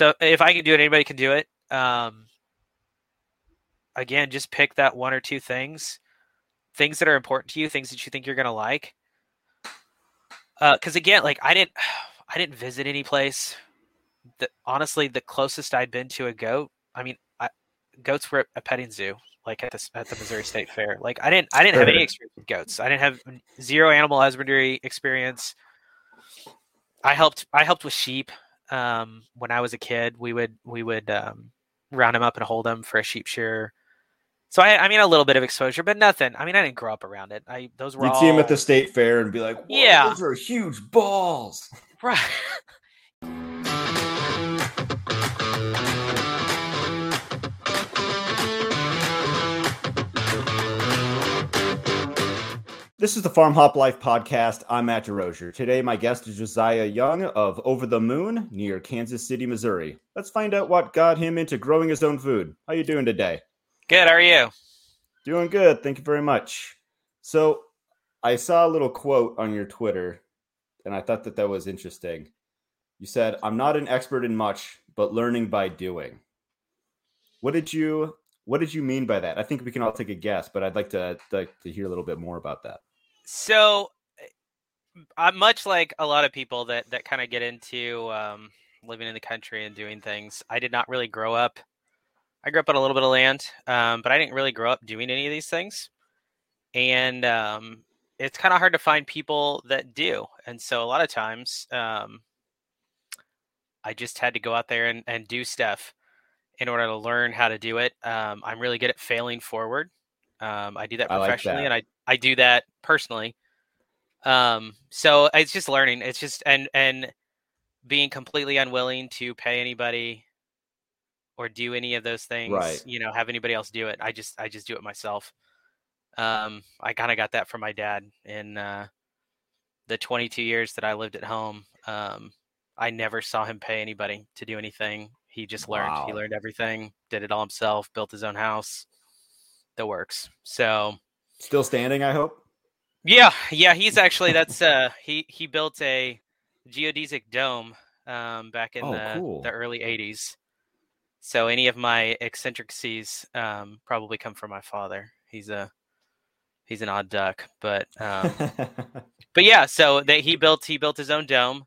So if I can do it, anybody can do it. Um, again, just pick that one or two things, things that are important to you, things that you think you're gonna like. Because uh, again, like I didn't, I didn't visit any place. That honestly, the closest I'd been to a goat. I mean, I, goats were at a petting zoo, like at the at the Missouri State Fair. Like I didn't, I didn't have any experience with goats. I didn't have zero animal husbandry experience. I helped, I helped with sheep um, when I was a kid. We would, we would um, round them up and hold them for a sheep shear. So I, I mean, a little bit of exposure, but nothing. I mean, I didn't grow up around it. I those were You'd all... see him at the state fair and be like, "Yeah, those are huge balls." Right. This is the Farm Hop Life podcast. I'm Matt DeRozier. Today, my guest is Josiah Young of Over the Moon near Kansas City, Missouri. Let's find out what got him into growing his own food. How you doing today? Good. How are you? Doing good. Thank you very much. So, I saw a little quote on your Twitter, and I thought that that was interesting. You said, "I'm not an expert in much, but learning by doing." What did you What did you mean by that? I think we can all take a guess, but I'd like to like to hear a little bit more about that. So, I'm much like a lot of people that that kind of get into um, living in the country and doing things. I did not really grow up. I grew up on a little bit of land, um, but I didn't really grow up doing any of these things. And um, it's kind of hard to find people that do. And so a lot of times, um, I just had to go out there and, and do stuff in order to learn how to do it. Um, I'm really good at failing forward. Um, I do that professionally, like that. and I I do that personally. Um, so it's just learning. It's just and and being completely unwilling to pay anybody or do any of those things. Right. You know, have anybody else do it. I just I just do it myself. Um, I kind of got that from my dad in uh, the 22 years that I lived at home. Um, I never saw him pay anybody to do anything. He just learned. Wow. He learned everything. Did it all himself. Built his own house. The works. So Still standing, I hope. yeah, yeah. He's actually that's uh he he built a geodesic dome um back in Oh, the cool. the early 80s. So any of my eccentricities um probably come from my father. He's a he's an odd duck, but um but yeah, so that he built he built his own dome.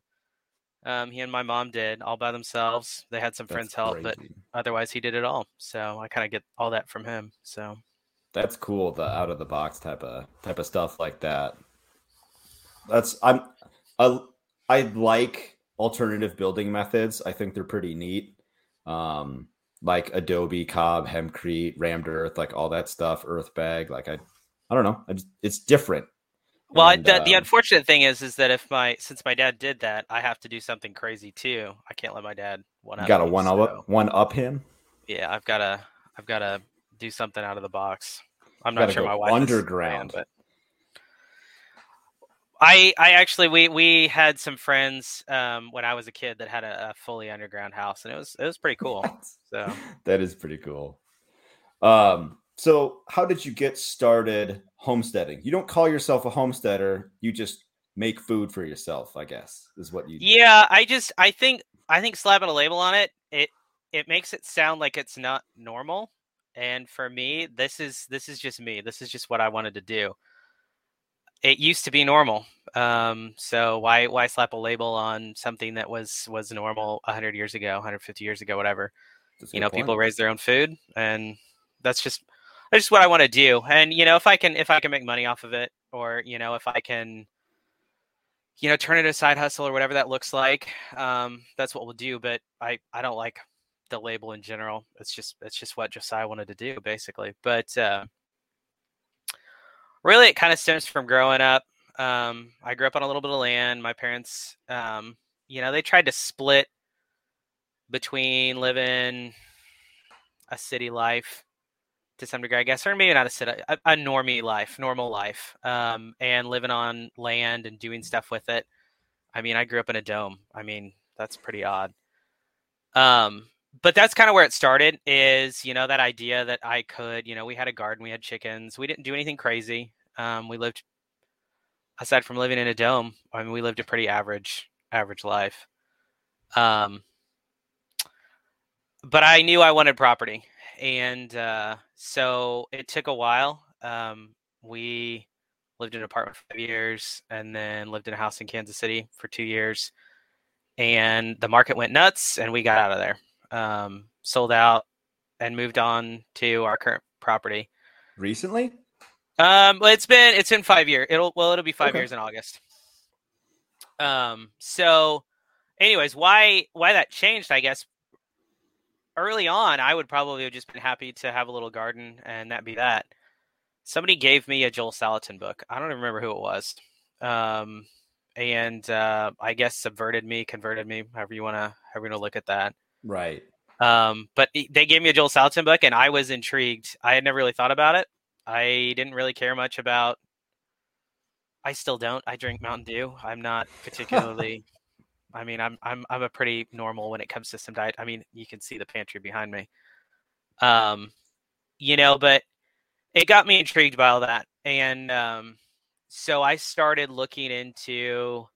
Um, he and my mom did all by themselves. They had some friends That's help, but otherwise he did it all. So I kind of get all that from him. So That's cool. The out of the box type of type of stuff like that. That's I'm I, I like alternative building methods. I think they're pretty neat. Um, like Adobe, Cob, Hempcrete, Rammed Earth, like all that stuff, Earth Bag. Like I, I don't know. I just, it's different. Well, And, the, the um, unfortunate thing is, is that if my since my dad did that, I have to do something crazy too. I can't let my dad one you up. got to one so, up one up him. Yeah, I've got to, I've got to do something out of the box. I'm not sure my wife underground. around, but I, I actually, we we had some friends um, when I was a kid that had a, a fully underground house, and it was it was pretty cool. So that is pretty cool. Um, so how did you get started homesteading? You don't call yourself a homesteader. You just make food for yourself, I guess, is what you Yeah, I just I think I think slapping a label on it it it makes it sound like it's not normal. And for me, this is this is just me. This is just what I wanted to do. It used to be normal. Um, so why why slap a label on something that was was normal 100 years ago, 150 years ago, whatever? You know, point. people raise their own food and that's just that's just what I want to do. And you know, if I can if I can make money off of it or, you know, if I can you know, turn it a side hustle or whatever that looks like. Um, that's what we'll do. But I, I don't like the label in general. It's just, it's just what Josiah wanted to do, basically. But uh, really, it kind of stems from growing up. Um, I grew up on a little bit of land. My parents, um, you know, they tried to split between living a city life to some degree, I guess, or maybe not a city, a, a normie life, normal life, um, and living on land and doing stuff with it. I mean, I grew up in a dome. I mean, that's pretty odd. Um, but that's kind of where it started. Is you know that idea that I could, you know, we had a garden, we had chickens, we didn't do anything crazy. Um, we lived, aside from living in a dome, I mean, we lived a pretty average, average life. Um, but I knew I wanted property, and uh, so it took a while. Um, we lived in an apartment for five years, and then lived in a house in Kansas City for two years, and the market went nuts, and we got out of there, um, sold out, and moved on to our current property. Recently? Um, well, it's been it's been five years. It'll well, it'll be five Okay. years in August. Um, so, anyways, why why that changed? I guess early on, I would probably have just been happy to have a little garden, and that be that. Somebody gave me a Joel Salatin book. I don't even remember who it was. Um, and uh, I guess subverted me, converted me, however you want to, however you want to look at that. Right. Um, but they gave me a Joel Salatin book, and I was intrigued. I had never really thought about it. I didn't really care much about. I still don't. I drink Mountain Dew. I'm not particularly. I mean, I'm I'm I'm a pretty normal when it comes to some diet. I mean, you can see the pantry behind me. Um, you know, but it got me intrigued by all that, and um, so I started looking into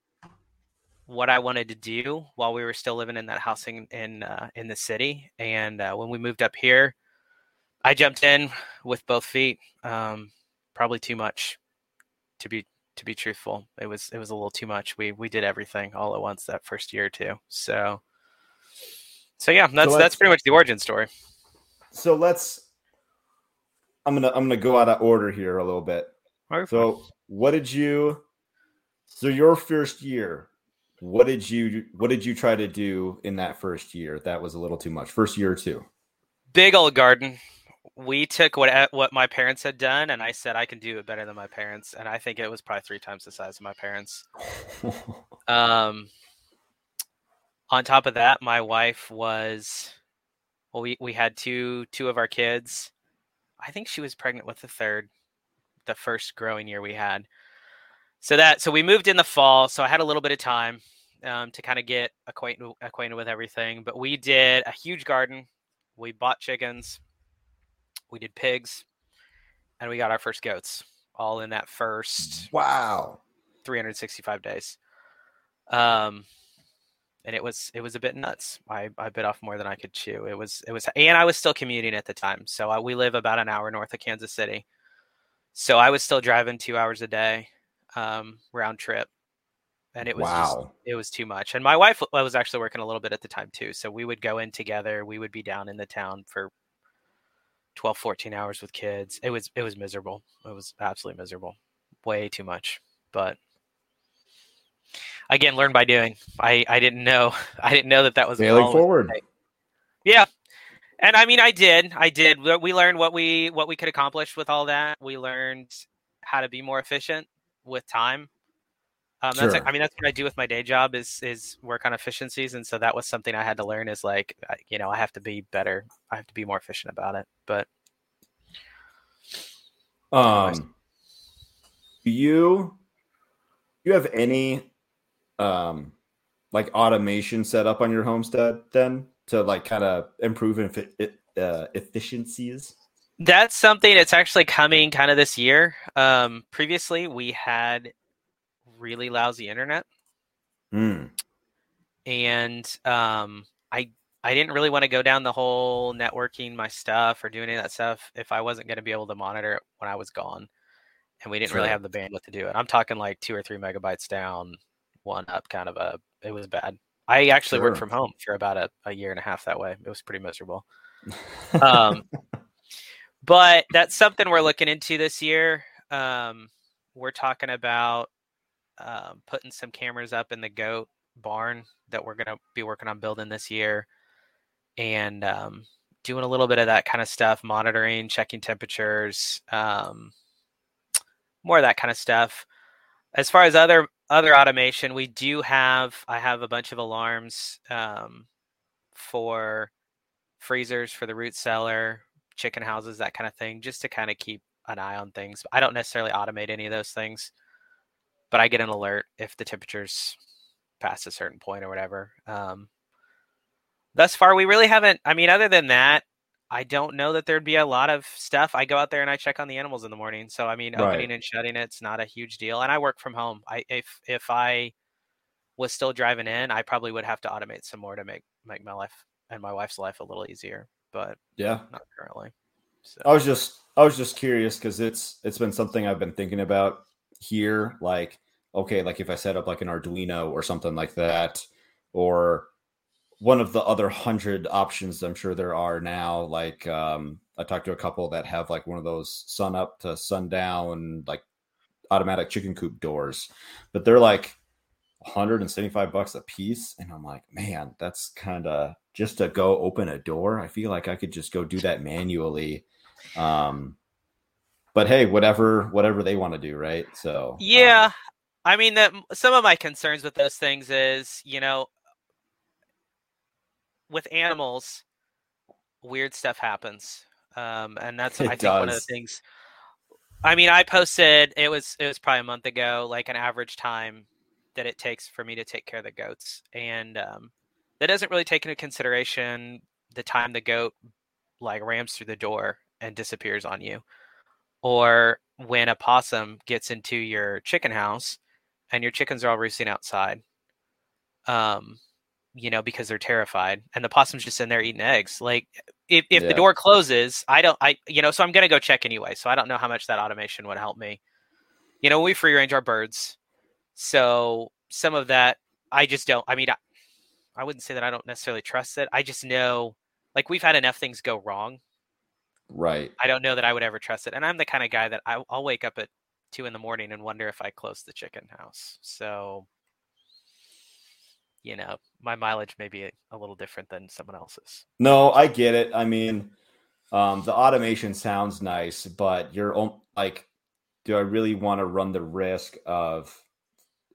what I wanted to do while we were still living in that housing in in, uh, in the city. And uh, when we moved up here, I jumped in with both feet. Um, probably too much, to be to be truthful. It was it was a little too much. We we did everything all at once that first year or two. So so yeah, that's let's- that's pretty much the origin story. So let's. I'm gonna I'm gonna go out of order here a little bit. So what did you? So your first year, what did you what did you try to do in that first year? That was a little too much. First year or two. big old garden. We took what what my parents had done, and I said I can do it better than my parents, and I think it was probably three times the size of my parents. Um, on top of that, my wife was well, we we had two two of our kids. I think she was pregnant with the third, the first growing year we had. So that so we moved in the fall, so I had a little bit of time um, to kind of get acquainted acquainted with everything. But we did a huge garden. We bought chickens. We did pigs, and we got our first goats all in that first wow. 365 days. Um, and it was it was a bit nuts. I, I bit off more than I could chew. It was it was, and I was still commuting at the time. So I, we live about an hour north of Kansas City. So I was still driving two hours a day, um, round trip, and it was just, it was too much. And my wife w- was actually working a little bit at the time too. So we would go in together. We would be down in the town for 12, 14 hours with kids. It was it was miserable. It was absolutely miserable. Way too much. But again, learn by doing. I I didn't know I didn't know that that was Failing all it was forward. Yeah. And I mean I did. I did. We learned what we what we could accomplish with all that. We learned how to be more efficient with time. Um, that's Sure. I mean that's what I do with my day job is is work on efficiencies, and so that was something I had to learn. Is like you know I have to be better. I have to be more efficient about it. But Um, do you you have any um like automation set up on your homestead then to like kind of improve infi- uh, efficiencies? That's something that's actually coming kind of this year. Um, previously, we had really lousy internet, Hmm. and um, I I didn't really want to go down the whole networking my stuff or doing any of that stuff if I wasn't going to be able to monitor it when I was gone, and we didn't really have the bandwidth to do it. I'm talking like two or three megabytes down, one up, kind of a. It was bad. I actually worked from home for about a, a year and a half that way. It was pretty miserable. um, but that's something we're looking into this year. Um, we're talking about um, putting some cameras up in the goat barn that we're going to be working on building this year, and um, doing a little bit of that kind of stuff, monitoring, checking temperatures, um, more of that kind of stuff. As far as other other automation, we do have. I have a bunch of alarms um, for freezers for the root cellar, chicken houses, that kind of thing, just to kind of keep an eye on things. I don't necessarily automate any of those things, but I get an alert if the temperatures past a certain point or whatever. Um, thus far, we really haven't. I mean, other than that, I don't know that there'd be a lot of stuff. I go out there and I check on the animals in the morning. So I mean, Right. opening and shutting it's not a huge deal. And I work from home. I if if I was still driving in, I probably would have to automate some more to make make my life and my wife's life a little easier, but Yeah. not currently. So I was just I was just curious because it's it's been something I've been thinking about here. Like, okay, like if I set up like an Arduino or something like that, or one of the other hundred options I'm sure there are now. Like, um, I talked to a couple that have like one of those sun up to sundown like automatic chicken coop doors, but they're like 175 bucks a piece, and I'm like, man, that's kind of just to go open a door. I feel like I could just go do that manually um, but hey, whatever whatever they want to do, right? So um, Yeah, I mean that some of my concerns with those things is, you know, with animals, weird stuff happens, um, and that's I think one of the things. I mean, I posted it was it was probably a month ago, like an average time that it takes for me to take care of the goats, and um, that doesn't really take into consideration the time the goat like rams through the door and disappears on you, or when a possum gets into your chicken house and your chickens are all roosting outside. Um, you know, because they're terrified, and the possum's just in there eating eggs. Like, if if the door closes, I don't, I you know, so I'm gonna go check anyway. So I don't know how much that automation would help me. You know, we free range our birds, so some of that I just don't. I mean, I, I wouldn't say that I don't necessarily trust it. I just know, like, we've had enough things go wrong right. I don't know that I would ever trust it. And I'm the kind of guy that I, I'll wake up at two in the morning and wonder if I closed the chicken house. So, you know, my mileage may be a, a little different than someone else's. No, I get it. I mean, um, the automation sounds nice, but you're like, do I really want to run the risk of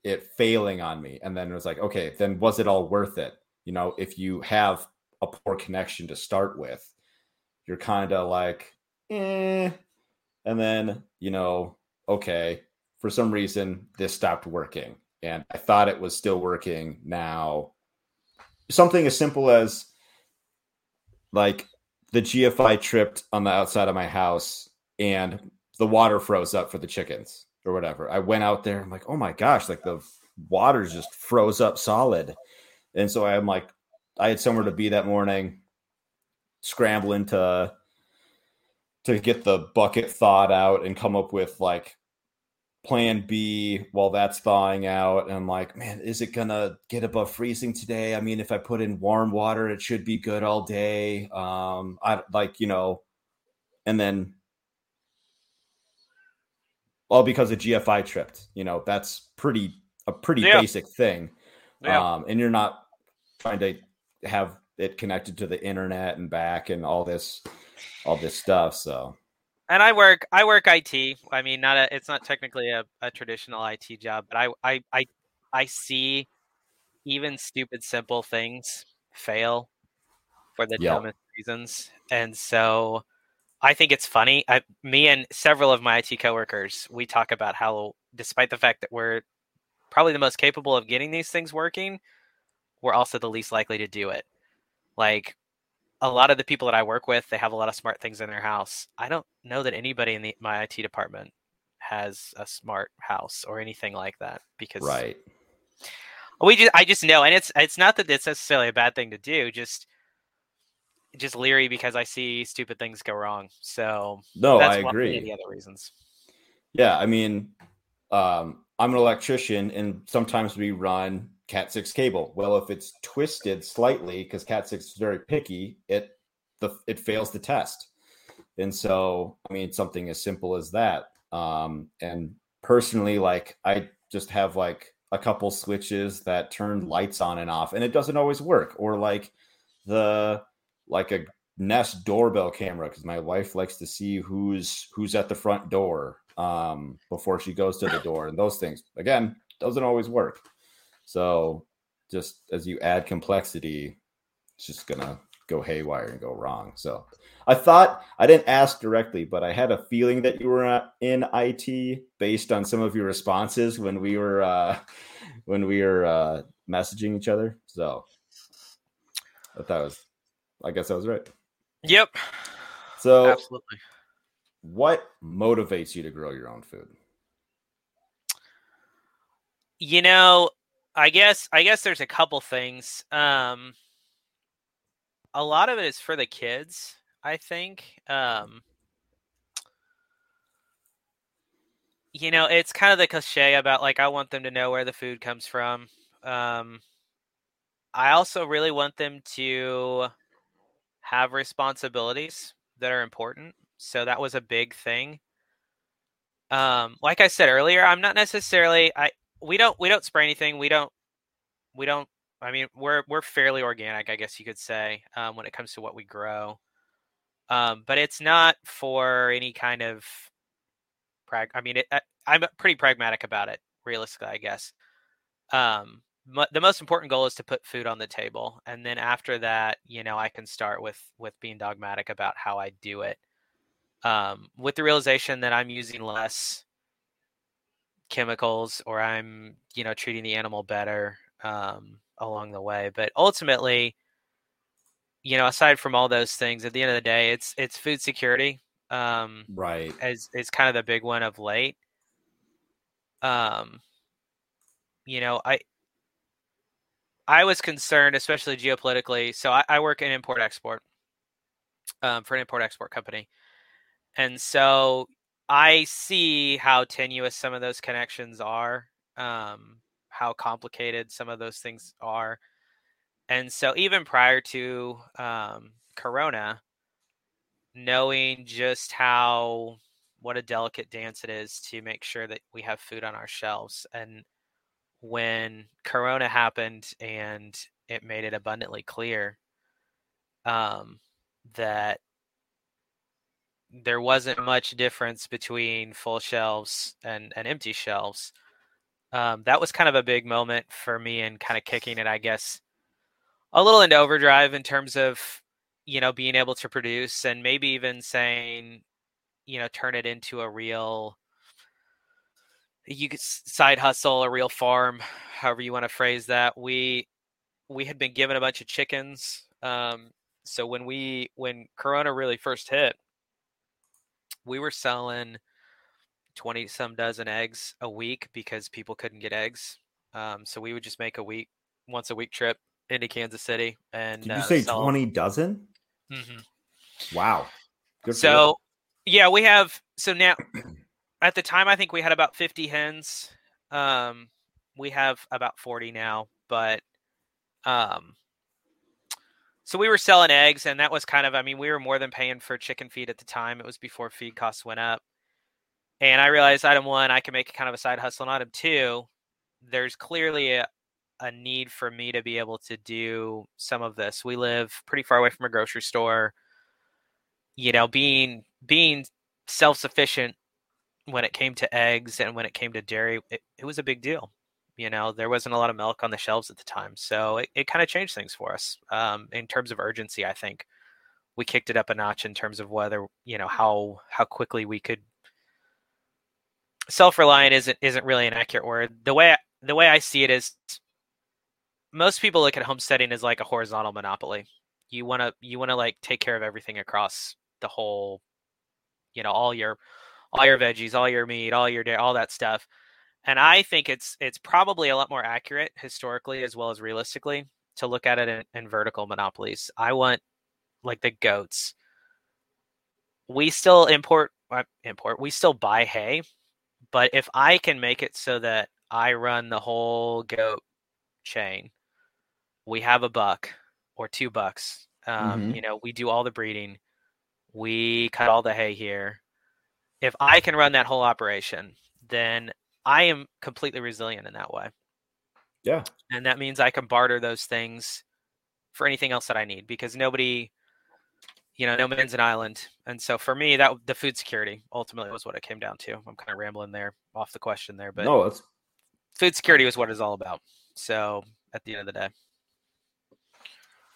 it failing on me? And then it was like, okay, then was it all worth it? You know, if you have a poor connection to start with, you're kind of like, eh. And then, you know, okay, for some reason, this stopped working. And I thought it was still working. Now, something as simple as like the GFI tripped on the outside of my house and the water froze up for the chickens or whatever. I went out there. I'm like, oh my gosh, like the water's just froze up solid. And so I'm like, I had somewhere to be that morning, scrambling to to get the bucket thawed out and come up with like plan B while that's thawing out. And I'm like, man, is it gonna get above freezing today? I mean, if I put in warm water, it should be good all day. Um, I like, you know, and then all because of GFI tripped. You know, that's pretty a pretty Yeah. basic thing. Yeah. Um, and you're not trying to have it connected to the internet and back and all this all this stuff. So And I work, I work IT. I mean, not a, it's not technically a, a traditional IT job, but I, I, I, I see even stupid, simple things fail for the Yep. dumbest reasons. And so I think it's funny. I, me and several of my IT coworkers, we talk about how, despite the fact that we're probably the most capable of getting these things working, we're also the least likely to do it. Like a lot of the people that I work with, they have a lot of smart things in their house. I don't know that anybody in the, my IT department has a smart house or anything like that because right. we just I just know, and it's it's not that it's necessarily a bad thing to do, just just leery because I see stupid things go wrong. So No, that's I one agree. the other reasons. Yeah, I mean, um, I'm an electrician, and sometimes we run Cat six cable. Well, if it's twisted slightly, because Cat six is very picky, it the it fails the test. And so, I mean, something as simple as that. Um, and personally, like I just have like a couple switches that turn lights on and off, and it doesn't always work. Or like the like a Nest doorbell camera because my wife likes to see who's who's at the front door um, before she goes to the door, and those things again doesn't always work. So just as you add complexity, it's just gonna go haywire and go wrong. So I thought I didn't ask directly, but I had a feeling that you were uh, in IT based on some of your responses when we were uh, when we were uh, messaging each other. So I thought was, I guess I was right. Yep, So absolutely. what motivates you to grow your own food? You know, I guess I guess there's a couple things. Um a lot of it is for the kids. I think. Um, you know, it's kind of the cliche about like I want them to know where the food comes from. Um, I also really want them to have responsibilities that are important. So that was a big thing. Um, like I said earlier, I'm not necessarily I we don't we don't spray anything. We don't we don't I mean we're we're fairly organic, I guess you could say, um, when it comes to what we grow. Um, but it's not for any kind of prag. I mean, it, I, I'm pretty pragmatic about it, realistically, I guess. Um, the most important goal is to put food on the table, and then after that, you know, I can start with with being dogmatic about how I do it. Um, with the realization that I'm using less chemicals or I'm, you know, treating the animal better um, along the way. But ultimately, you know, aside from all those things, at the end of the day, it's it's food security. Um, right. Is is kind of the big one of late. Um, you know, I I was concerned, especially geopolitically. So I, I work in import export um, for an import export company, and so I see how tenuous some of those connections are, um, how complicated some of those things are, and so even prior to um, Corona, knowing just how what a delicate dance it is to make sure that we have food on our shelves and when corona happened and it made it abundantly clear um, that there wasn't much difference between full shelves and, and empty shelves um, that was kind of a big moment for me and kind of kicking it i guess a little into overdrive in terms of you know being able to produce and maybe even saying you know turn it into a real you could side hustle a real farm however you want to phrase that we we had been given a bunch of chickens um, so when we when corona really first hit we were selling 20 some dozen eggs a week because people couldn't get eggs um, so we would just make a week once a week trip into kansas city and did you uh, say 20 dozen? Mm-hmm. wow. Good so yeah we have so now at the time, I think we had about 50 hens. Um, we have about 40 now, but um, so we were selling eggs, and that was kind of, I mean, we were more than paying for chicken feed at the time. It was before feed costs went up. And I realized item one, I can make kind of a side hustle. And item two, there's clearly a, a need for me to be able to do some of this. We live pretty far away from a grocery store. You know, being being self sufficient when it came to eggs and when it came to dairy, it, it was a big deal. You know, there wasn't a lot of milk on the shelves at the time. So it, it kind of changed things for us um, in terms of urgency, I think. We kicked it up a notch in terms of whether, you know, how how quickly we could self-reliant isn't isn't really an accurate word. The way the way I see it is most people look at homesteading as like a horizontal monopoly. You want to you want to like take care of everything across the whole you know all your all your veggies, all your meat, all your all that stuff. And I think it's it's probably a lot more accurate historically as well as realistically to look at it in, in vertical monopolies. I want like the goats. We still import uh, import. We still buy hay, but if I can make it so that I run the whole goat chain, we have a buck or two bucks. Um, mm-hmm. You know, we do all the breeding. We cut all the hay here if I can run that whole operation, then I am completely resilient in that way. Yeah. And that means I can barter those things for anything else that I need because nobody, you know, no man's an island. And so for me, that the food security ultimately was what it came down to. I'm kind of rambling there off the question there, but no, it's... food security was what it's all about. So at the end of the day,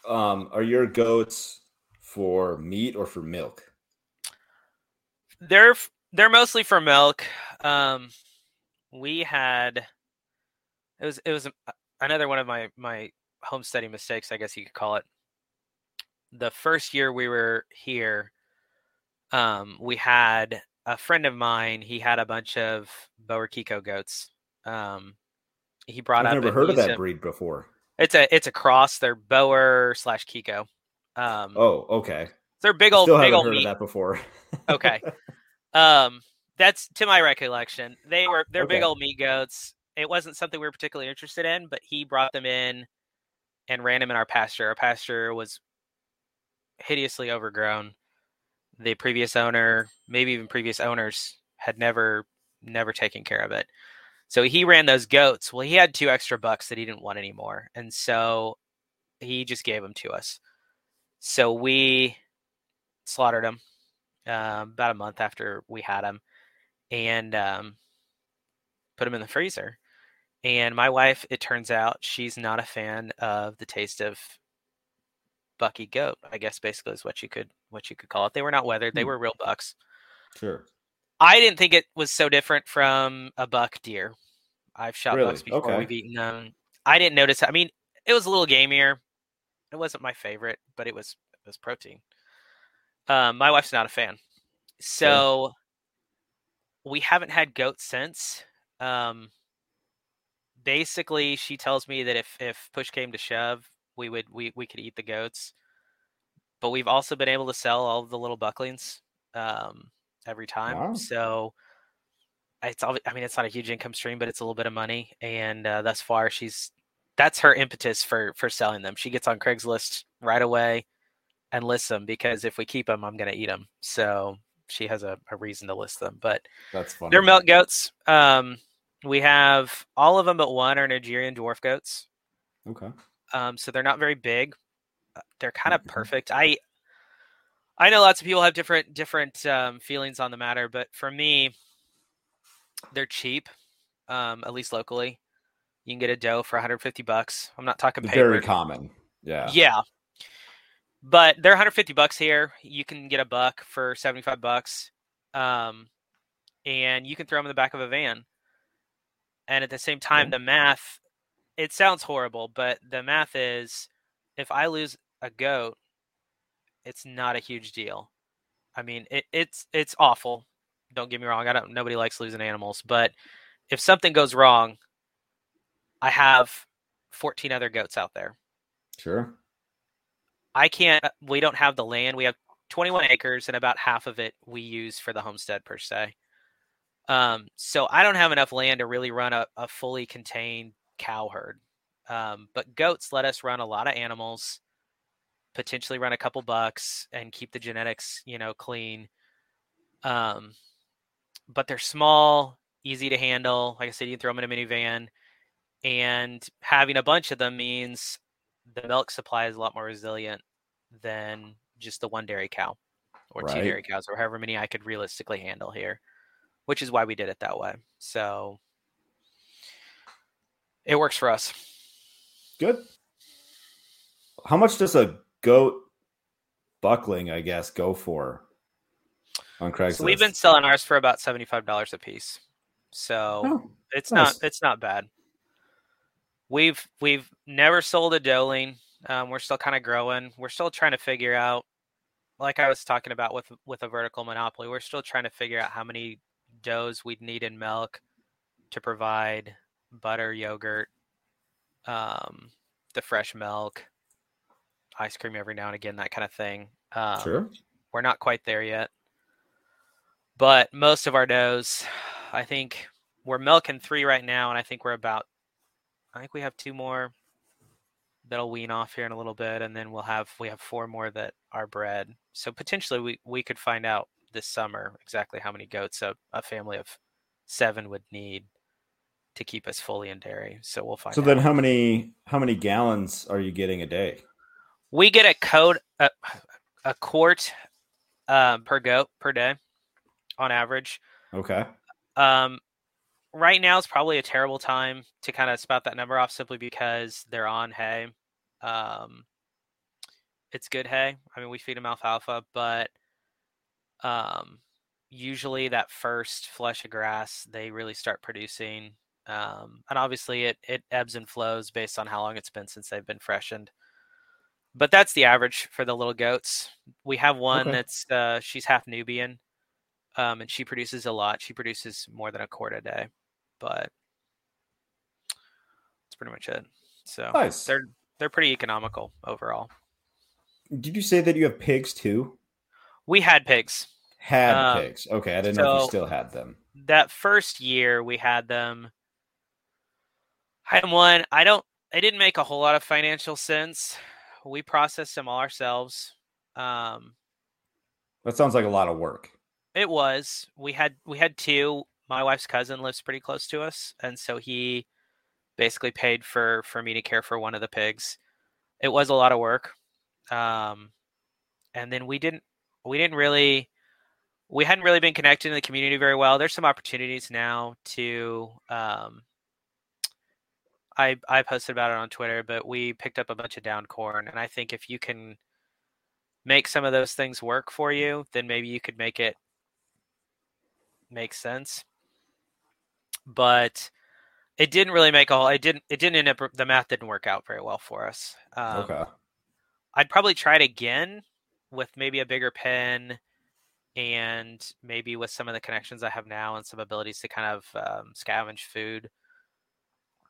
um, are your goats for meat or for milk? They're they're mostly for milk. Um, we had it was it was another one of my my homesteading mistakes, I guess you could call it. The first year we were here, um, we had a friend of mine. He had a bunch of Boer Kiko goats. Um, he brought I've up. Never heard of that breed before. It's a it's a cross. They're Boer slash Kiko. Um, Oh, okay. they're big old, Still big old heard meat. of that before. okay. Um, that's to my recollection. They were they're big old meat goats. It wasn't something we were particularly interested in, but he brought them in and ran them in our pasture. Our pasture was hideously overgrown. The previous owner, maybe even previous owners, had never never taken care of it. So he ran those goats. Well, he had two extra bucks that he didn't want anymore, and so he just gave them to us. So we slaughtered them um, about a month after we had them, and um, put them in the freezer. And my wife, it turns out, she's not a fan of the taste of bucky goat. I guess basically is what you could what you could call it. They were not wethered; they Hmm. were real bucks. sure. I didn't think it was so different from a buck deer. I've shot Really? bucks before. Okay. We've eaten them. I didn't notice. I mean, it was a little gamier. It wasn't my favorite, but it was it was protein. Um, my wife's not a fan, so we haven't had goats since. Um, basically, she tells me that if if push came to shove, we would we we could eat the goats. But we've also been able to sell all of the little bucklings um, every time. Wow. So it's all. I mean, it's not a huge income stream, but it's a little bit of money. And uh, thus far, she's that's her impetus for for selling them. She gets on Craigslist right away and lists them because if we keep them, I'm going to eat them. So she has a, a reason to list them. But That's funny. they're milk goats. Um, we have all of them but one are Nigerian dwarf goats. Okay. Um, so they're not very big. Uh, They're kind of perfect. I I know lots of people have different different um, feelings on the matter, but for me, they're cheap. Um, at least locally, you can get a doe for 150 bucks. I'm not talking Very common. Yeah. Yeah. But they're 150 bucks here. You can get a buck for 75 bucks. Um, and you can throw them in the back of a van. And at the same time, the math, it sounds horrible, but the math is if I lose a goat, it's not a huge deal. I mean, it, it's it's awful. Don't get me wrong. I don't. Nobody likes losing animals, but if something goes wrong, I have 14 other goats out there. Sure. I can't. We don't have the land. We have 21 acres, and about half of it we use for the homestead per se. Um, so I don't have enough land to really run a, a fully contained cow herd. Um, but goats let us run a lot of animals, potentially run a couple bucks, and keep the genetics, you know, clean. Um, but they're small, easy to handle. Like I said, you can throw them in a minivan, and having a bunch of them means the milk supply is a lot more resilient than just the one dairy cow or two dairy cows or however many I could realistically handle here, which is why we did it that way. So it works for us. Good. How much does a goat buckling, I guess, go for on Craigslist? So we've been selling ours for about seventy-five dollars a piece. So Oh, it's nice. not it's not bad. We've we've never sold a doeling. Um, we're still kind of growing. We're still trying to figure out, like I was talking about with with a vertical monopoly. We're still trying to figure out how many does we'd need in milk to provide butter, yogurt, um, the fresh milk, ice cream every now and again, that kind of thing. Um, sure. we're not quite there yet. But most of our does, I think we're milking three right now, and I think we're about I think we have two more that'll wean off here in a little bit, and then we'll have we have four more that are bred. So potentially we, we could find out this summer exactly how many goats a, a family of seven would need to keep us fully in dairy. So we'll find So out. then, how many how many gallons are you getting a day? we get a code a, a quart um, per goat per day on average. Okay. Um, right now is probably a terrible time to kind of spout that number off simply because they're on hay. Um, it's good hay. I mean, we feed them alfalfa, but um, usually that first flush of grass, they really start producing. Um, and obviously, it it ebbs and flows based on how long it's been since they've been freshened. But that's the average for the little goats. We have one Okay. that's uh, she's half Nubian, um, and she produces a lot. She produces more than a quart a day, but that's pretty much it. So Nice. they're they're pretty economical overall. did you say that you have pigs too? We had pigs. Had um, pigs. Okay, I didn't so know if you still had them. That first year we had them. I had one. I don't. It didn't make a whole lot of financial sense. We processed them all ourselves. Um, that sounds like a lot of work. It was. We had we had two. My wife's cousin lives pretty close to us, and so he basically paid for for me to care for one of the pigs. It was a lot of work. Um, and then we didn't we didn't really we hadn't really been connected in the community very well. There's some opportunities now to um, I I posted about it on Twitter, but we picked up a bunch of down corn, and I think if you can make some of those things work for you, then maybe you could make it make sense. But it didn't really make all. It didn't. It didn't end up. The math didn't work out very well for us. Um, okay. I'd probably try it again with maybe a bigger pen and maybe with some of the connections I have now and some abilities to kind of um, scavenge food.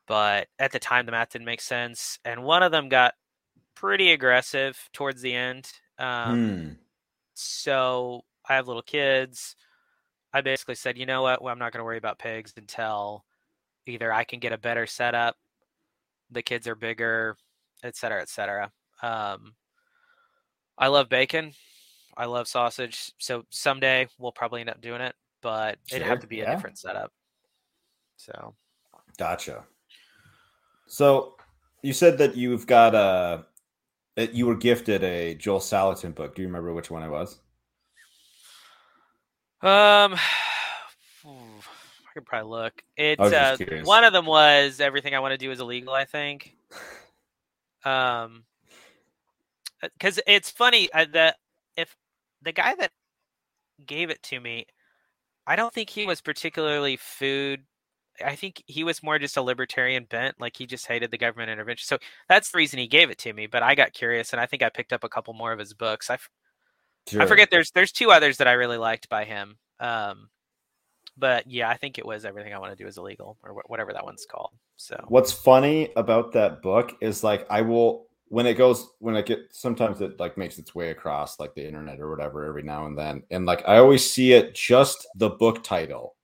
But at the time, the math didn't make sense, and one of them got pretty aggressive towards the end. Um, hmm. So I have little kids. I basically said, you know what? Well, I'm not going to worry about pigs until either I can get a better setup, the kids are bigger, et cetera, et cetera. Um, I love bacon. I love sausage. So someday we'll probably end up doing it, but sure. it'd have to be a yeah. different setup. So, gotcha. So you said that you've got a that you were gifted a Joel Salatin book. Do you remember which one it was? Um, I could probably look. It's uh, one of them was everything I want to do is illegal. I think. Um, because it's funny uh, that if the guy that gave it to me, I don't think he was particularly food. I think he was more just a libertarian bent, like he just hated the government intervention. So that's the reason he gave it to me. But I got curious, and I think I picked up a couple more of his books. I, sure. I forget. There's there's two others that I really liked by him. Um, but yeah, I think it was everything I want to do is illegal, or whatever that one's called. So what's funny about that book is like I will when it goes when it get sometimes it like makes its way across like the internet or whatever every now and then and like i always see it just the book title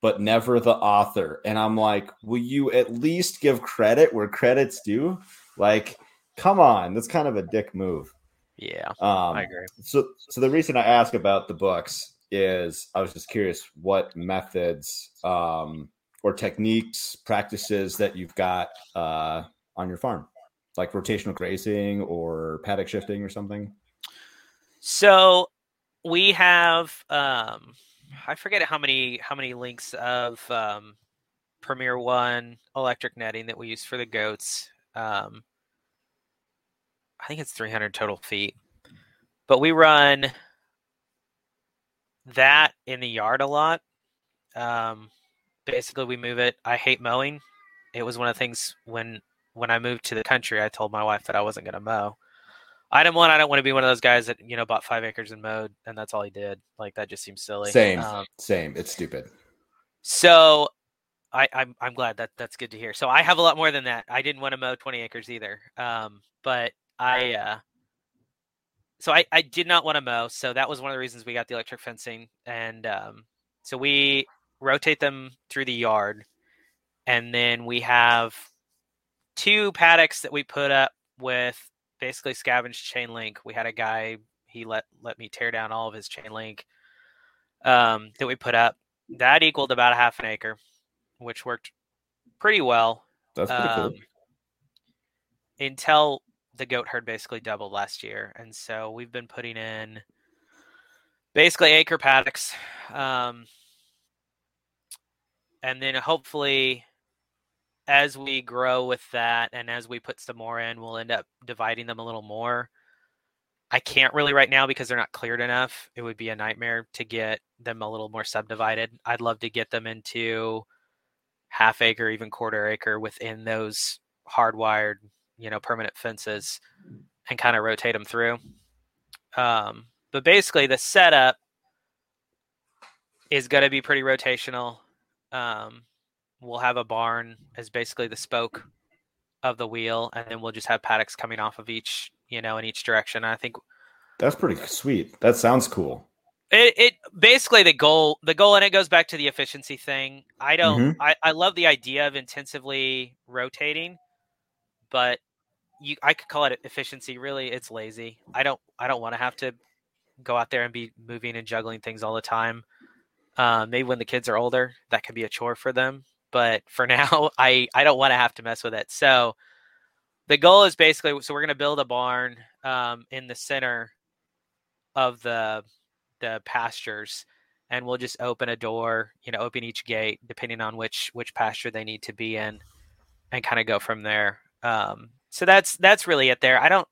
but never the author and i'm like will you at least give credit where credit's due like come on that's kind of a dick move yeah um i agree so so the reason i ask about the books is i was just curious what methods um or techniques practices that you've got uh on your farm like rotational grazing or paddock shifting or something? So we have um I forget how many how many links of um Premier One electric netting that we use for the goats. Um I think it's 300 total feet. But we run that in the yard a lot. Um basically we move it. I hate mowing. It was one of the things when when I moved to the country, I told my wife that I wasn't going to mow. Item one, I don't want to be one of those guys that you know bought five acres and mowed, and that's all he did. Like that just seems silly. Same, um, same. It's stupid. So, I, I'm I'm glad that that's good to hear. So I have a lot more than that. I didn't want to mow 20 acres either, um, but I uh, so I I did not want to mow. So that was one of the reasons we got the electric fencing, and um, so we rotate them through the yard, and then we have two paddocks that we put up with basically scavenged chain link. We had a guy he let let me tear down all of his chain link um, that we put up. That equaled about a half an acre, which worked pretty well. That's pretty um, cool. Until the goat herd basically doubled last year, and so we've been putting in basically acre paddocks, um, and then hopefully as we grow with that and as we put some more in, we'll end up dividing them a little more. I can't really right now because they're not cleared enough. It would be a nightmare to get them a little more subdivided. I'd love to get them into half acre, even quarter acre within those hardwired, you know, permanent fences and kind of rotate them through. Um, but basically, the setup is going to be pretty rotational. Um, we'll have a barn as basically the spoke of the wheel, and then we'll just have paddocks coming off of each you know, in each direction. I think that's pretty sweet. That sounds cool. It, it basically the goal the goal and it goes back to the efficiency thing. I don't mm-hmm. I, I love the idea of intensively rotating, but you I could call it efficiency. Really, it's lazy. I don't I don't want to have to go out there and be moving and juggling things all the time. Uh, maybe when the kids are older, that could be a chore for them. But for now, I I don't want to have to mess with it. So the goal is basically so we're going to build a barn um, in the center of the the pastures and we'll just open a door you know open each gate depending on which which pasture they need to be in and kind of go from there um, so that's that's really it there. I don't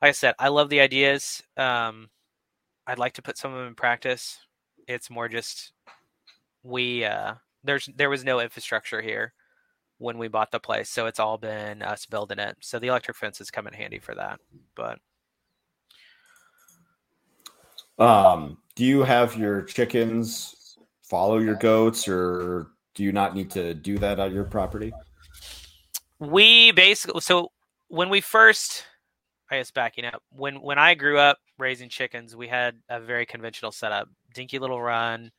like i said i love the ideas. Um, i'd like to put some of them in practice. It's more just we uh, there's there was no infrastructure here when we bought the place so it's all been us building it. So the electric fence has come in handy for that but um, do you have your chickens follow your goats, or do you not need to do that on your property? We basically so when we first, I guess backing up when when I grew up raising chickens, we had a very conventional setup: dinky little run,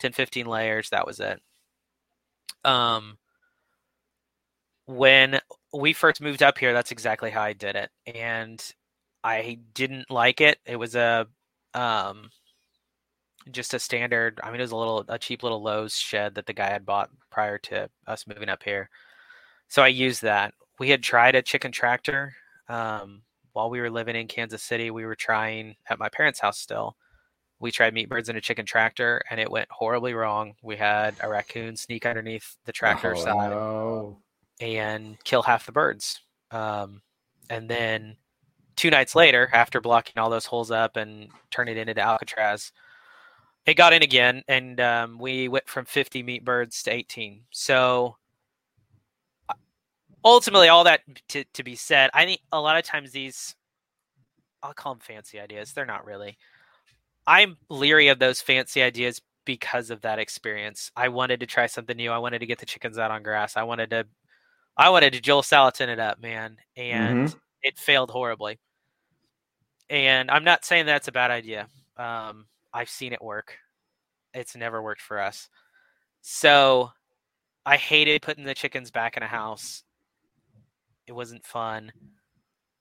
10, 15 layers. That was it. Um, when we first moved up here, that's exactly how I did it, and I didn't like it. It was a um, just a standard. I mean, it was a little a cheap little Lowe's shed that the guy had bought prior to us moving up here. So I used that. We had tried a chicken tractor um, while we were living in Kansas City. We were trying at my parents' house still. We tried meat birds in a chicken tractor, and it went horribly wrong. We had a raccoon sneak underneath the tractor oh, side no. and kill half the birds. Um, and then two nights later, after blocking all those holes up and turning it into Alcatraz, it got in again, and um, we went from 50 meat birds to 18. So ultimately, all that to, to be said, I think a lot of times these, I'll call them fancy ideas. They're not really. I'm leery of those fancy ideas because of that experience. I wanted to try something new. I wanted to get the chickens out on grass. I wanted to, I wanted to Joel Salatin it up, man, and mm-hmm. it failed horribly and I'm not saying that's a bad idea. Um, I've seen it work. It's never worked for us. So I hated putting the chickens back in a house. It wasn't fun.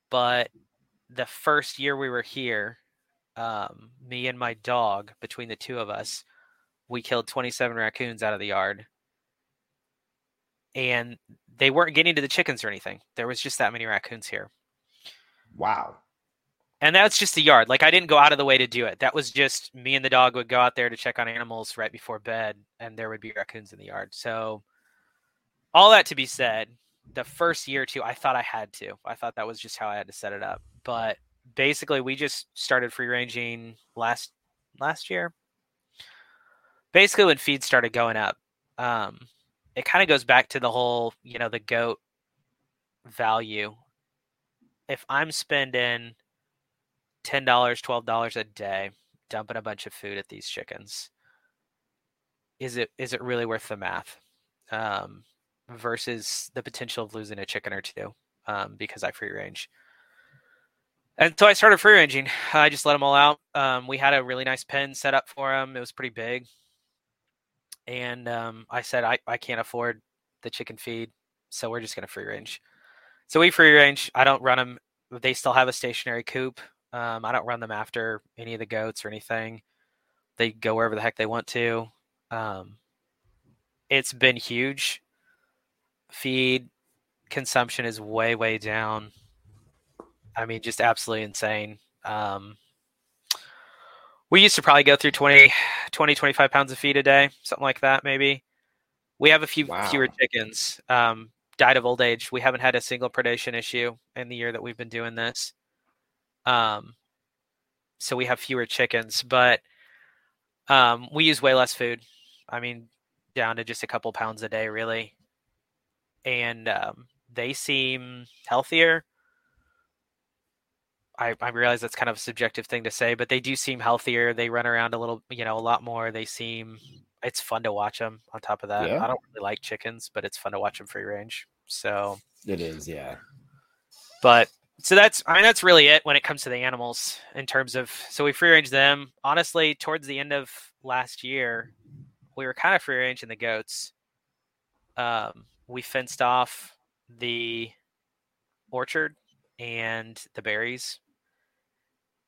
But the first year we were here, um, me and my dog, between the two of us, we killed 27 raccoons out of the yard. And they weren't getting to the chickens or anything. There was just that many raccoons here. Wow and that's just the yard. Like I didn't go out of the way to do it. That was just me and the dog would go out there to check on animals right before bed, and there would be raccoons in the yard. So, all that to be said, the first year or two, I thought I had to. I thought that was just how I had to set it up. But basically, we just started free ranging last last year. Basically, when feeds started going up, um, it kind of goes back to the whole, you know, the goat value. If I'm spending ten dollars, twelve dollars a day dumping a bunch of food at these chickens. Is it is it really worth the math? Um, versus the potential of losing a chicken or two um, because I free range. And so I started free ranging. I just let them all out. Um, we had a really nice pen set up for them. It was pretty big. And um, I said, I, I can't afford the chicken feed. So we're just going to free range. So we free range. I don't run them. They still have a stationary coop. Um, I don't run them after any of the goats or anything. They go wherever the heck they want to. Um, it's been huge. Feed consumption is way, way down. I mean, just absolutely insane. Um, we used to probably go through 20, 20, 25 pounds of feed a day, something like that, maybe. We have a few wow. fewer chickens. Um, died of old age. We haven't had a single predation issue in the year that we've been doing this. Um, so we have fewer chickens, but um, we use way less food. I mean, down to just a couple pounds a day, really. And um, they seem healthier. I, I realize that's kind of a subjective thing to say, but they do seem healthier. They run around a little, you know, a lot more. They seem, it's fun to watch them. On top of that, yeah. I don't really like chickens, but it's fun to watch them free range. So it is, yeah. But so that's I mean that's really it when it comes to the animals in terms of so we free range them. Honestly, towards the end of last year, we were kind of free ranging the goats. Um, we fenced off the orchard and the berries,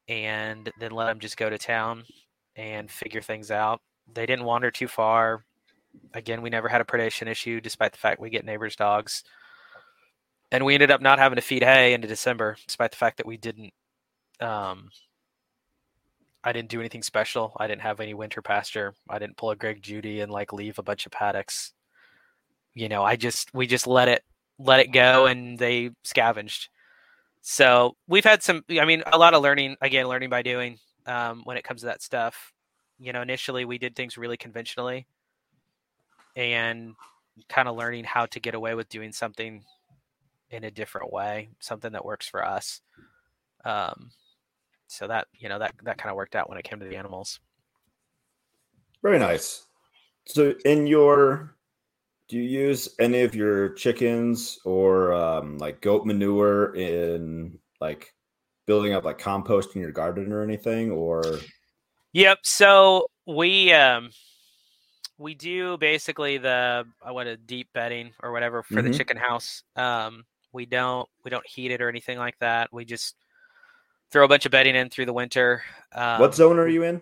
and then let them just go to town and figure things out. They didn't wander too far. Again, we never had a predation issue, despite the fact we get neighbors' dogs and we ended up not having to feed hay into December, despite the fact that we didn't. Um, I didn't do anything special. I didn't have any winter pasture. I didn't pull a Greg Judy and like leave a bunch of paddocks. You know, I just we just let it let it go, and they scavenged. So we've had some. I mean, a lot of learning. Again, learning by doing. Um, when it comes to that stuff, you know, initially we did things really conventionally, and kind of learning how to get away with doing something in a different way, something that works for us. Um, so that you know that that kind of worked out when it came to the animals. Very nice. So, in your, do you use any of your chickens or um, like goat manure in like building up like compost in your garden or anything? Or yep. So we um, we do basically the I want a deep bedding or whatever for mm-hmm. the chicken house. Um, we don't we don't heat it or anything like that. We just throw a bunch of bedding in through the winter. Um, what zone are you in?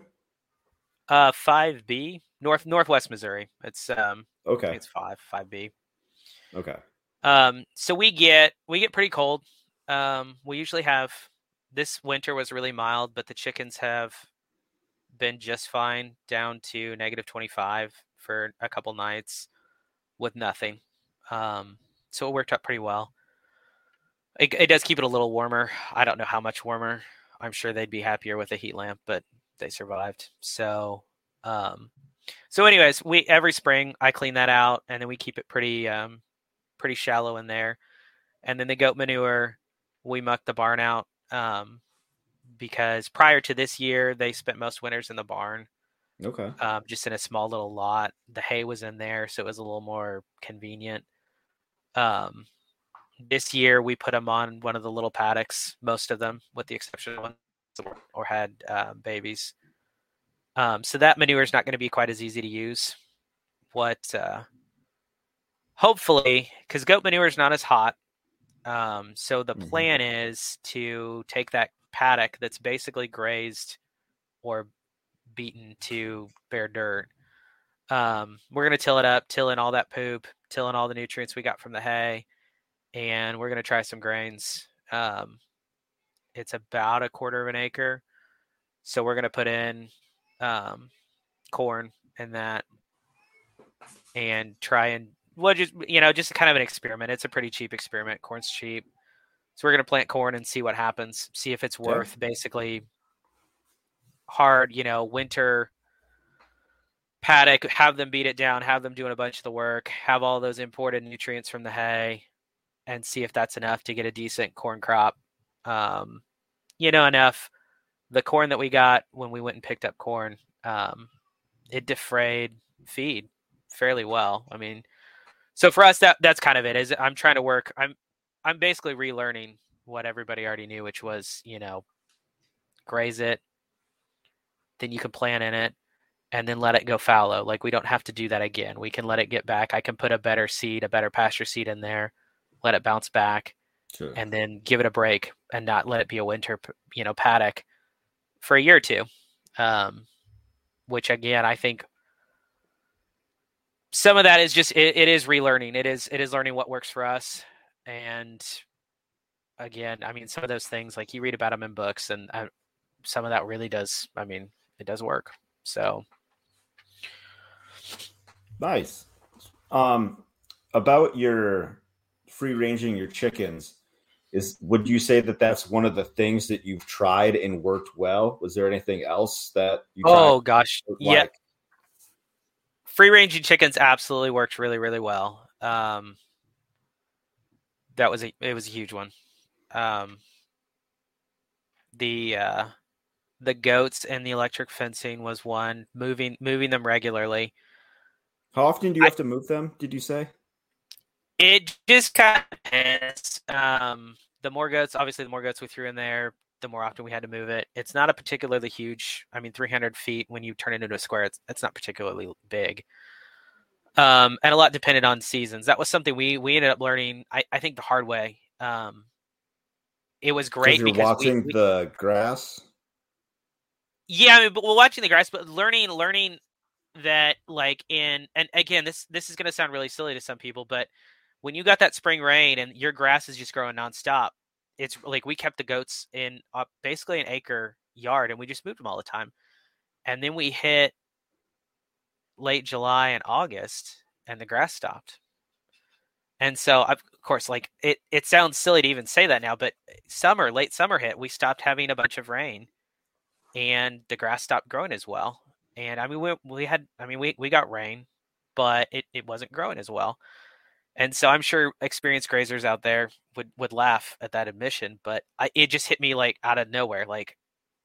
Uh, five B, north northwest Missouri. It's um okay. it's five five B. Okay. Um, so we get we get pretty cold. Um, we usually have this winter was really mild, but the chickens have been just fine down to negative twenty five for a couple nights with nothing. Um, so it worked out pretty well. It, it does keep it a little warmer. I don't know how much warmer. I'm sure they'd be happier with a heat lamp, but they survived. So, um, so anyways, we every spring I clean that out, and then we keep it pretty, um, pretty shallow in there. And then the goat manure, we muck the barn out, um, because prior to this year, they spent most winters in the barn. Okay. Um, just in a small little lot. The hay was in there, so it was a little more convenient. Um, this year we put them on one of the little paddocks, most of them, with the exception of one or had uh, babies. Um, so that manure is not going to be quite as easy to use. What uh, hopefully, because goat manure is not as hot. Um, so the mm-hmm. plan is to take that paddock that's basically grazed or beaten to bare dirt. Um, we're going to till it up, till in all that poop, till in all the nutrients we got from the hay and we're going to try some grains. Um, it's about a quarter of an acre. So we're going to put in um, corn and that and try and, well, just, you know, just kind of an experiment. It's a pretty cheap experiment. Corn's cheap. So we're going to plant corn and see what happens, see if it's worth yeah. basically hard, you know, winter paddock, have them beat it down, have them doing a bunch of the work, have all those imported nutrients from the hay, and see if that's enough to get a decent corn crop. Um, you know, enough. The corn that we got when we went and picked up corn, um, it defrayed feed fairly well. I mean, so for us, that that's kind of it. Is I'm trying to work. I'm I'm basically relearning what everybody already knew, which was you know, graze it, then you can plant in it, and then let it go fallow. Like we don't have to do that again. We can let it get back. I can put a better seed, a better pasture seed in there let it bounce back, sure. and then give it a break and not let it be a winter, you know, paddock for a year or two. Um, which again, I think some of that is just it, it is relearning. It is it is learning what works for us, and again, I mean, some of those things like you read about them in books, and I, uh, some of that really does. I mean, it does work. So nice. Um, about your free ranging your chickens is would you say that that's one of the things that you've tried and worked well? Was there anything else that you oh gosh. Like? yeah. free ranging chickens absolutely worked really really well. Um that was a it was a huge one. Um the uh the goats and the electric fencing was one. Moving moving them regularly. How often do you have to move them did you say it just kind of depends. Um, the more goats, obviously, the more goats we threw in there, the more often we had to move it. It's not a particularly huge. I mean, 300 feet when you turn it into a square, it's it's not particularly big. Um, and a lot depended on seasons. That was something we we ended up learning. I, I think the hard way. Um, it was great you're because watching we, we, the grass. yeah, I mean, but we're watching the grass, but learning learning that like in and again, this this is going to sound really silly to some people, but when you got that spring rain and your grass is just growing nonstop, it's like we kept the goats in uh, basically an acre yard and we just moved them all the time. And then we hit late July and August and the grass stopped. And so, of course, like it, it sounds silly to even say that now, but summer, late summer hit, we stopped having a bunch of rain and the grass stopped growing as well. And I mean, we, we had, I mean, we, we got rain, but it, it wasn't growing as well. And so I'm sure experienced grazers out there would, would laugh at that admission, but I, it just hit me like out of nowhere, like,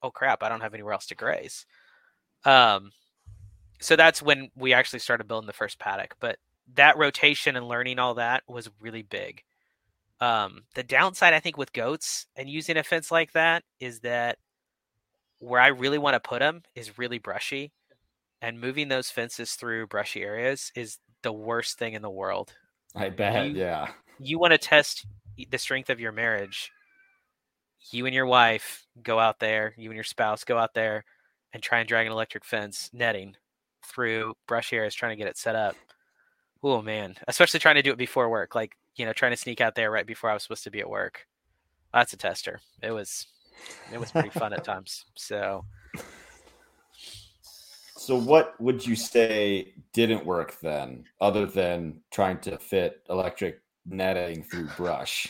oh crap, I don't have anywhere else to graze. Um, so that's when we actually started building the first paddock. But that rotation and learning all that was really big. Um, the downside, I think, with goats and using a fence like that is that where I really want to put them is really brushy, and moving those fences through brushy areas is the worst thing in the world. I bet, You- yeah. You want to test the strength of your marriage. You and your wife go out there, you and your spouse go out there and try and drag an electric fence netting through brush areas trying to get it set up. Oh man, especially trying to do it before work, like you know, trying to sneak out there right before I was supposed to be at work. That's a tester. It was, it was pretty fun at times. So So, what would you say didn't work then, other than trying to fit electric netting through brush?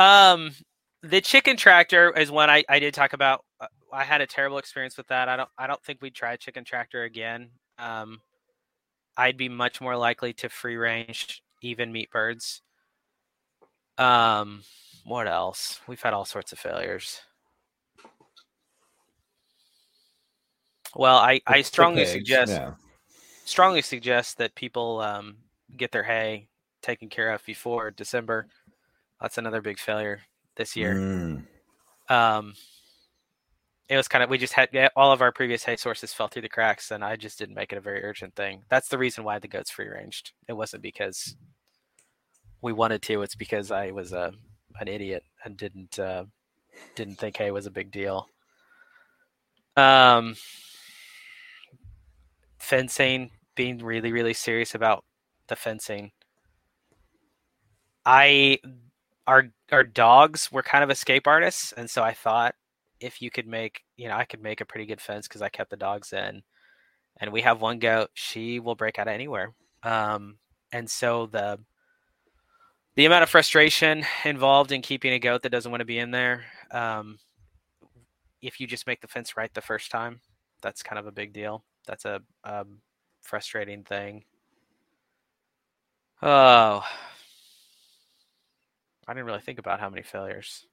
Um, the chicken tractor is one I, I did talk about. Uh, I had a terrible experience with that. I don't I don't think we'd try chicken tractor again. Um, I'd be much more likely to free range even meat birds. Um, what else? We've had all sorts of failures. Well, I, I strongly pigs, suggest yeah. strongly suggest that people um, get their hay taken care of before December. That's another big failure this year. Mm, Um, it was kind of we just had all of our previous hay sources fell through the cracks, and I just didn't make it a very urgent thing. That's the reason why the goats free ranged. It wasn't because we wanted to. It's because I was a an idiot and didn't uh, didn't think hay was a big deal. Um, fencing, being really really serious about the fencing. I our our dogs were kind of escape artists, and so I thought if you could make, you know, I could make a pretty good fence because I kept the dogs in, and we have one goat. She will break out of anywhere, um, and so the the amount of frustration involved in keeping a goat that doesn't want to be in there. Um, if you just make the fence right the first time, that's kind of a big deal. That's a um, frustrating thing. Oh, I didn't really think about how many failures.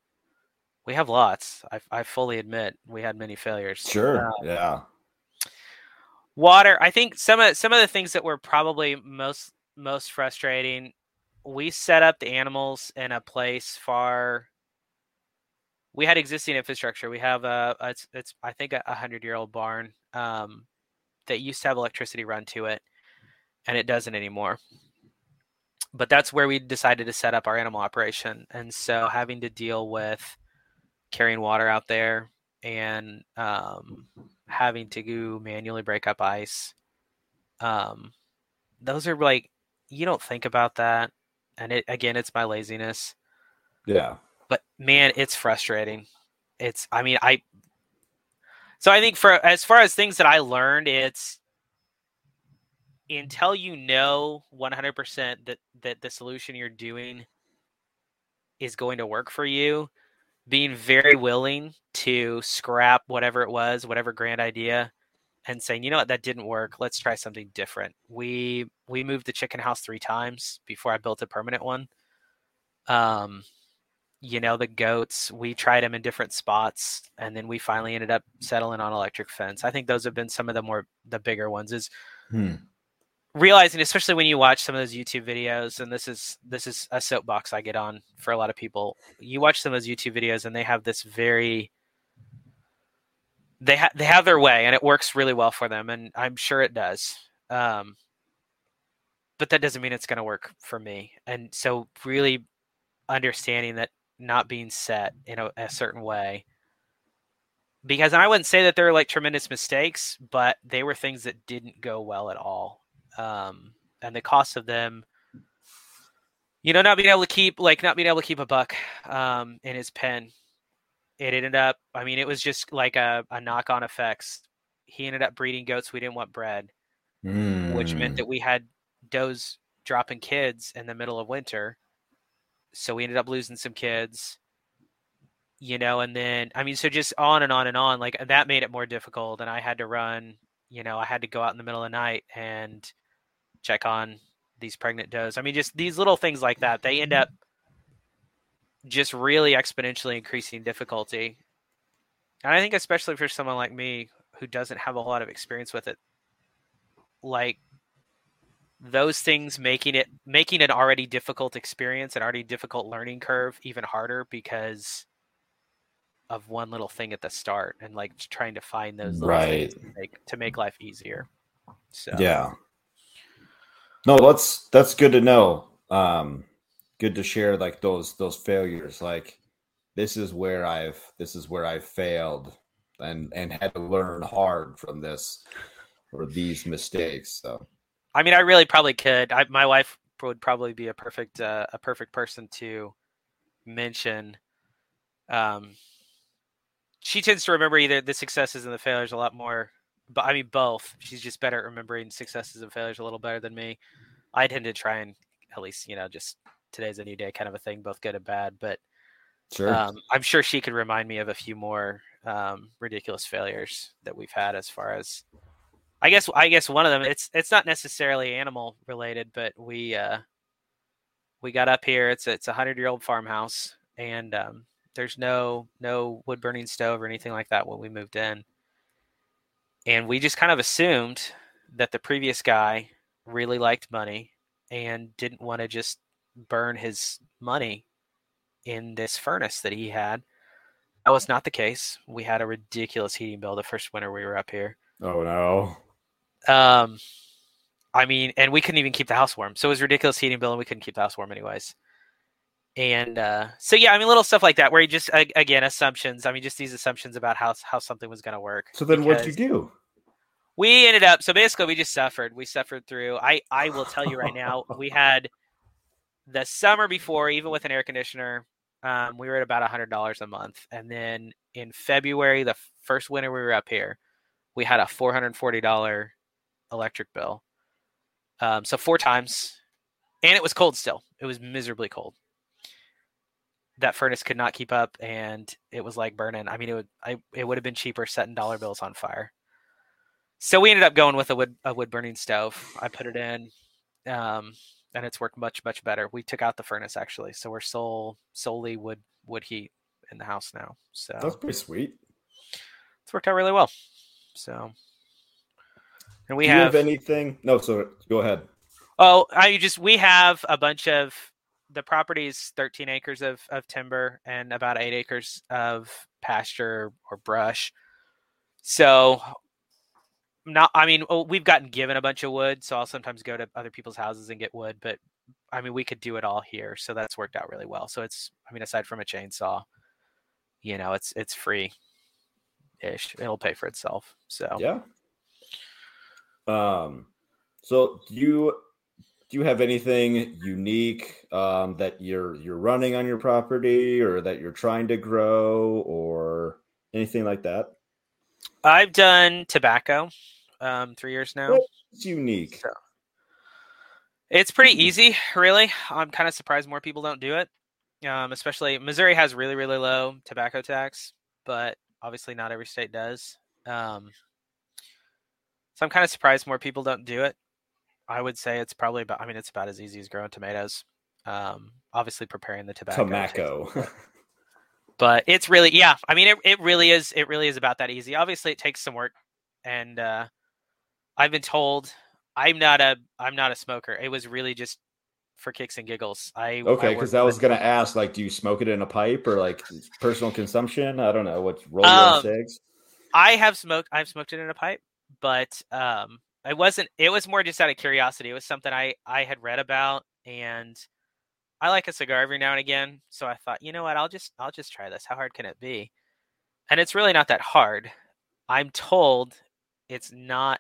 We have lots. I, I fully admit we had many failures. sure, Uh, yeah. water. I think some of some of the things that were probably most most frustrating. We set up the animals in a place far. We had existing infrastructure. We have a it's, it's I think a hundred year old barn um, that used to have electricity run to it, and it doesn't anymore. But that's where we decided to set up our animal operation, and so having to deal with carrying water out there and um, having to go manually break up ice. Um, those are like you don't think about that, and it again, it's my laziness. Yeah. But man, it's frustrating. It's I mean I. So I think for as far as things that I learned, it's until you know 100% that that the solution you're doing is going to work for you being very willing to scrap whatever it was whatever grand idea and saying you know what? That didn't work. Let's try something different. We we moved the chicken house three times before i built a permanent one. Um you know the goats we tried them in different spots and then we finally ended up settling on electric fence i think those have been some of the more the bigger ones is Hmm. realizing especially when you watch some of those youtube videos and this is this is a soapbox i get on for a lot of people you watch some of those youtube videos and they have this very they ha- they have their way and it works really well for them and i'm sure it does um, but that doesn't mean it's going to work for me and so really understanding that not being set in a, a certain way because I wouldn't say that they're like tremendous mistakes, but they were things that didn't go well at all. Um, and the cost of them, you know, not being able to keep like not being able to keep a buck um, in his pen, it ended up. I mean, it was just like a, a knock on effects. He ended up breeding goats we didn't want bred, mm. which meant that we had does dropping kids in the middle of winter. So we ended up losing some kids you know, and then I mean, so just on and on and on. Like that made it more difficult, and I had to run. You know, I had to go out in the middle of the night and check on these pregnant does. I mean, just these little things like that. They end up just really exponentially increasing difficulty. And I think, especially for someone like me who doesn't have a whole lot of experience with it, like those things making it making an already difficult experience, an already difficult learning curve, even harder because of one little thing at the start and like trying to find those right to make, to make life easier. So yeah, no, that's that's good to know. Um, good to share like those those failures. Like this is where I've this is where I've failed and and had to learn hard from this or these mistakes. So I mean, I really probably could. I, my wife would probably be a perfect uh, a perfect person to mention um, she tends to remember either the successes and the failures a lot more. But I mean, both. She's just better at remembering successes and failures a little better than me. I tend to try and at least, you know, just today's a new day kind of a thing, both good and bad. But sure. Um, I'm sure she could remind me of a few more um, ridiculous failures that we've had as far as I guess I guess one of them it's it's not necessarily animal related, but we uh we got up here. It's it's a hundred year old farmhouse, and um, there's no no wood burning stove or anything like that when we moved in. And we just kind of assumed that the previous guy really liked money and didn't want to just burn his money in this furnace that he had. That was not the case. We had a ridiculous heating bill the first winter we were up here. Oh no. Um I mean, and we couldn't even keep the house warm. So it was ridiculous heating bill and we couldn't keep the house warm anyways and uh, so yeah, I mean, little stuff like that where you just again assumptions. I mean, just these assumptions about how how something was going to work. So then, what did you do? We ended up so basically we just suffered. We suffered through. I I will tell you right now, we had the summer before, even with an air conditioner, um, we were at about a hundred dollars a month, and then in February, the first winter we were up here, we had a four hundred forty dollar electric bill. Um, so four times, and it was cold still. It was miserably cold that furnace could not keep up and it was like burning. I mean, it would I it would have been cheaper setting dollar bills on fire. So we ended up going with a wood a wood burning stove. I put it in, um, and it's worked much much better. We took out the furnace actually, so we're sole solely wood wood heat in the house now. So that's pretty sweet. It's worked out really well. So, and we Do have, have anything. No, so go ahead. Oh, I just we have a bunch of the property is 13 acres of, of timber and about eight acres of pasture or brush. So not I mean we've gotten given a bunch of wood, so I'll sometimes go to other people's houses and get wood, but I mean we could do it all here, so that's worked out really well. So it's I mean aside from a chainsaw, you know, it's it's free ish. It'll pay for itself. So Yeah. Um so do you do you have anything unique um, that you're you're running on your property or that you're trying to grow or anything like that? I've done tobacco um, three years now. It's unique. So, it's pretty hmm. easy, really. I'm kind of surprised more people don't do it. Um, especially Missouri has really really low tobacco tax, but obviously not every state does. Um, so I'm kind of surprised more people don't do it. I would say it's probably about. I mean, it's about as easy as growing tomatoes. Um, obviously, preparing the tobacco. Tobacco. but it's really, yeah. I mean, it it really is. It really is about that easy. Obviously, it takes some work, and uh, I've been told I'm not a I'm not a smoker. It was really just for kicks and giggles. I Okay, because I was gonna ask, like, do you smoke it in a pipe or like personal consumption? I don't know. What's roll your Um, cigs? I have smoked I've smoked it in a pipe, but um I wasn't it was more just out of curiosity. It was something I I had read about and I like a cigar every now and again, so I thought, you know what, I'll just I'll just try this. How hard can it be? And it's really not that hard. I'm told it's not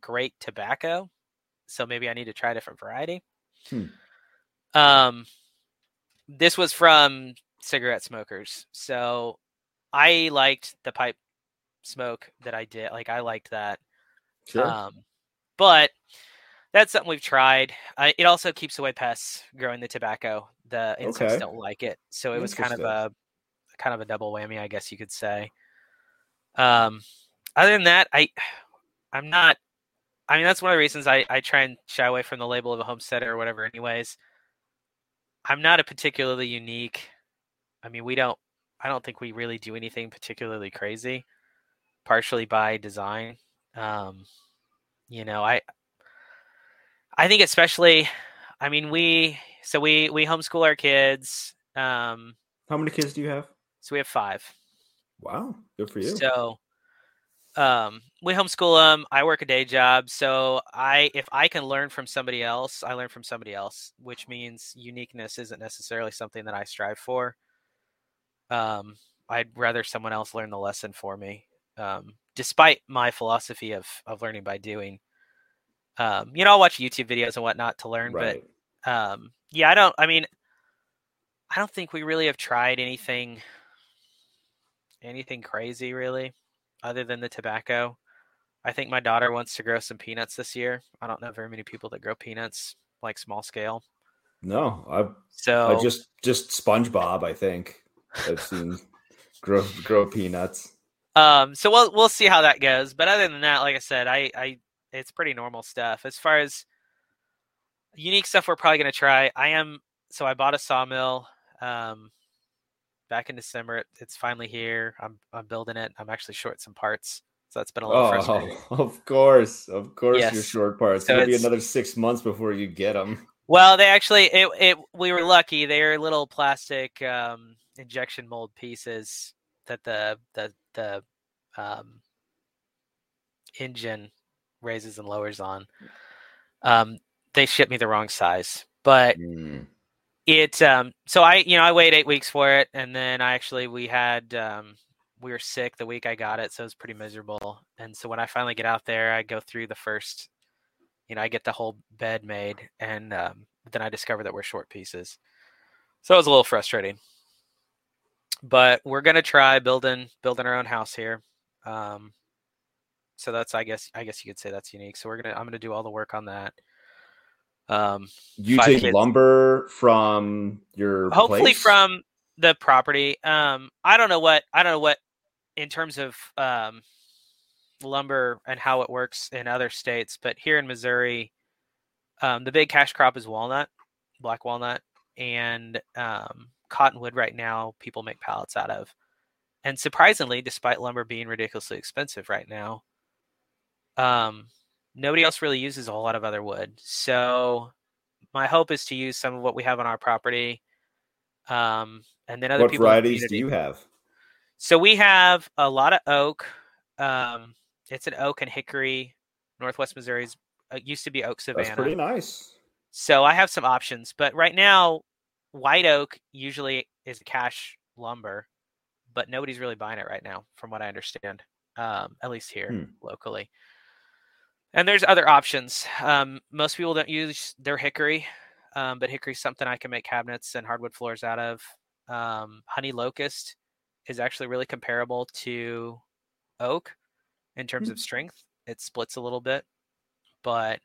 great tobacco, so maybe I need to try a different variety. Hmm. Um this was from cigarette smokers. So I liked the pipe smoke that I did. Like I liked that. Sure. Um, but that's something we've tried. Uh, it also keeps away pests growing the tobacco. The insects Okay. don't like it, so it was kind of a kind of a double whammy, I guess you could say. Um, other than that, I I'm not. I mean, that's one of the reasons I I try and shy away from the label of a homesteader or whatever. Anyways, I'm not a particularly unique. I mean, we don't. I don't think we really do anything particularly crazy. Partially by design. Um, you know, I I think especially. I mean, we so we we homeschool our kids. Um, How many kids do you have? so we have five. Wow, good for you. So um we homeschool them. I work a day job, so I if I can learn from somebody else, I learn from somebody else, which means uniqueness isn't necessarily something that I strive for. Um I'd rather someone else learn the lesson for me. Um despite my philosophy of of learning by doing. Um you know, I'll watch YouTube videos and whatnot to learn, right. but um yeah, I don't I mean I don't think we really have tried anything anything crazy really other than the tobacco. I think my daughter wants to grow some peanuts this year. I don't know very many people that grow peanuts like small scale. No, I So I just just SpongeBob. I think I've seen grow grow peanuts. Um so we'll we'll see how that goes. But other than that, like I said, I I it's pretty normal stuff. As far as unique stuff we're probably gonna try, I am so I bought a sawmill um back in December. It, it's finally here. I'm I'm building it. I'm actually short some parts. So that's been a little frustrating. Oh, of course, of course, your Yes. short parts. So It'll be another six months before you get them. Well, they actually it it we were lucky. They're little plastic um, injection mold pieces that the the the um, engine raises and lowers on. Um, they shipped me the wrong size, but it um so I you know I waited eight weeks for it, and then I actually we had um we were sick the week I got it, so it was pretty miserable. And so when I finally get out there, I go through the first, you know, I get the whole bed made, and um, then I discover that we're short pieces. So it was a little frustrating. But we're gonna try building building our own house here. Um, so that's I guess I guess you could say that's unique. So we're gonna I'm gonna do all the work on that. Um, You take kids. lumber from your hopefully place? from the property um i don't know what i don't know what in terms of um lumber and how it works in other states but here in missouri um the big cash crop is walnut black walnut and um cottonwood right now people make pallets out of and surprisingly despite lumber being ridiculously expensive right now um nobody else really uses a whole lot of other wood so my hope is to use some of what we have on our property um, and then other What people. varieties do you have? So we have a lot of oak. Um, it's an oak and hickory. Northwest Missouri's it used to be oak That's savanna. pretty nice. So I have some options, but right now, white oak usually is a cash lumber, but nobody's really buying it right now, from what I understand. Um, at least here Hmm. locally. And there's other options. Um, most people don't use their hickory, um, but hickory's something I can make cabinets and hardwood floors out of. Um, honey locust is actually really comparable to oak in terms Hmm. of strength. It splits a little bit, but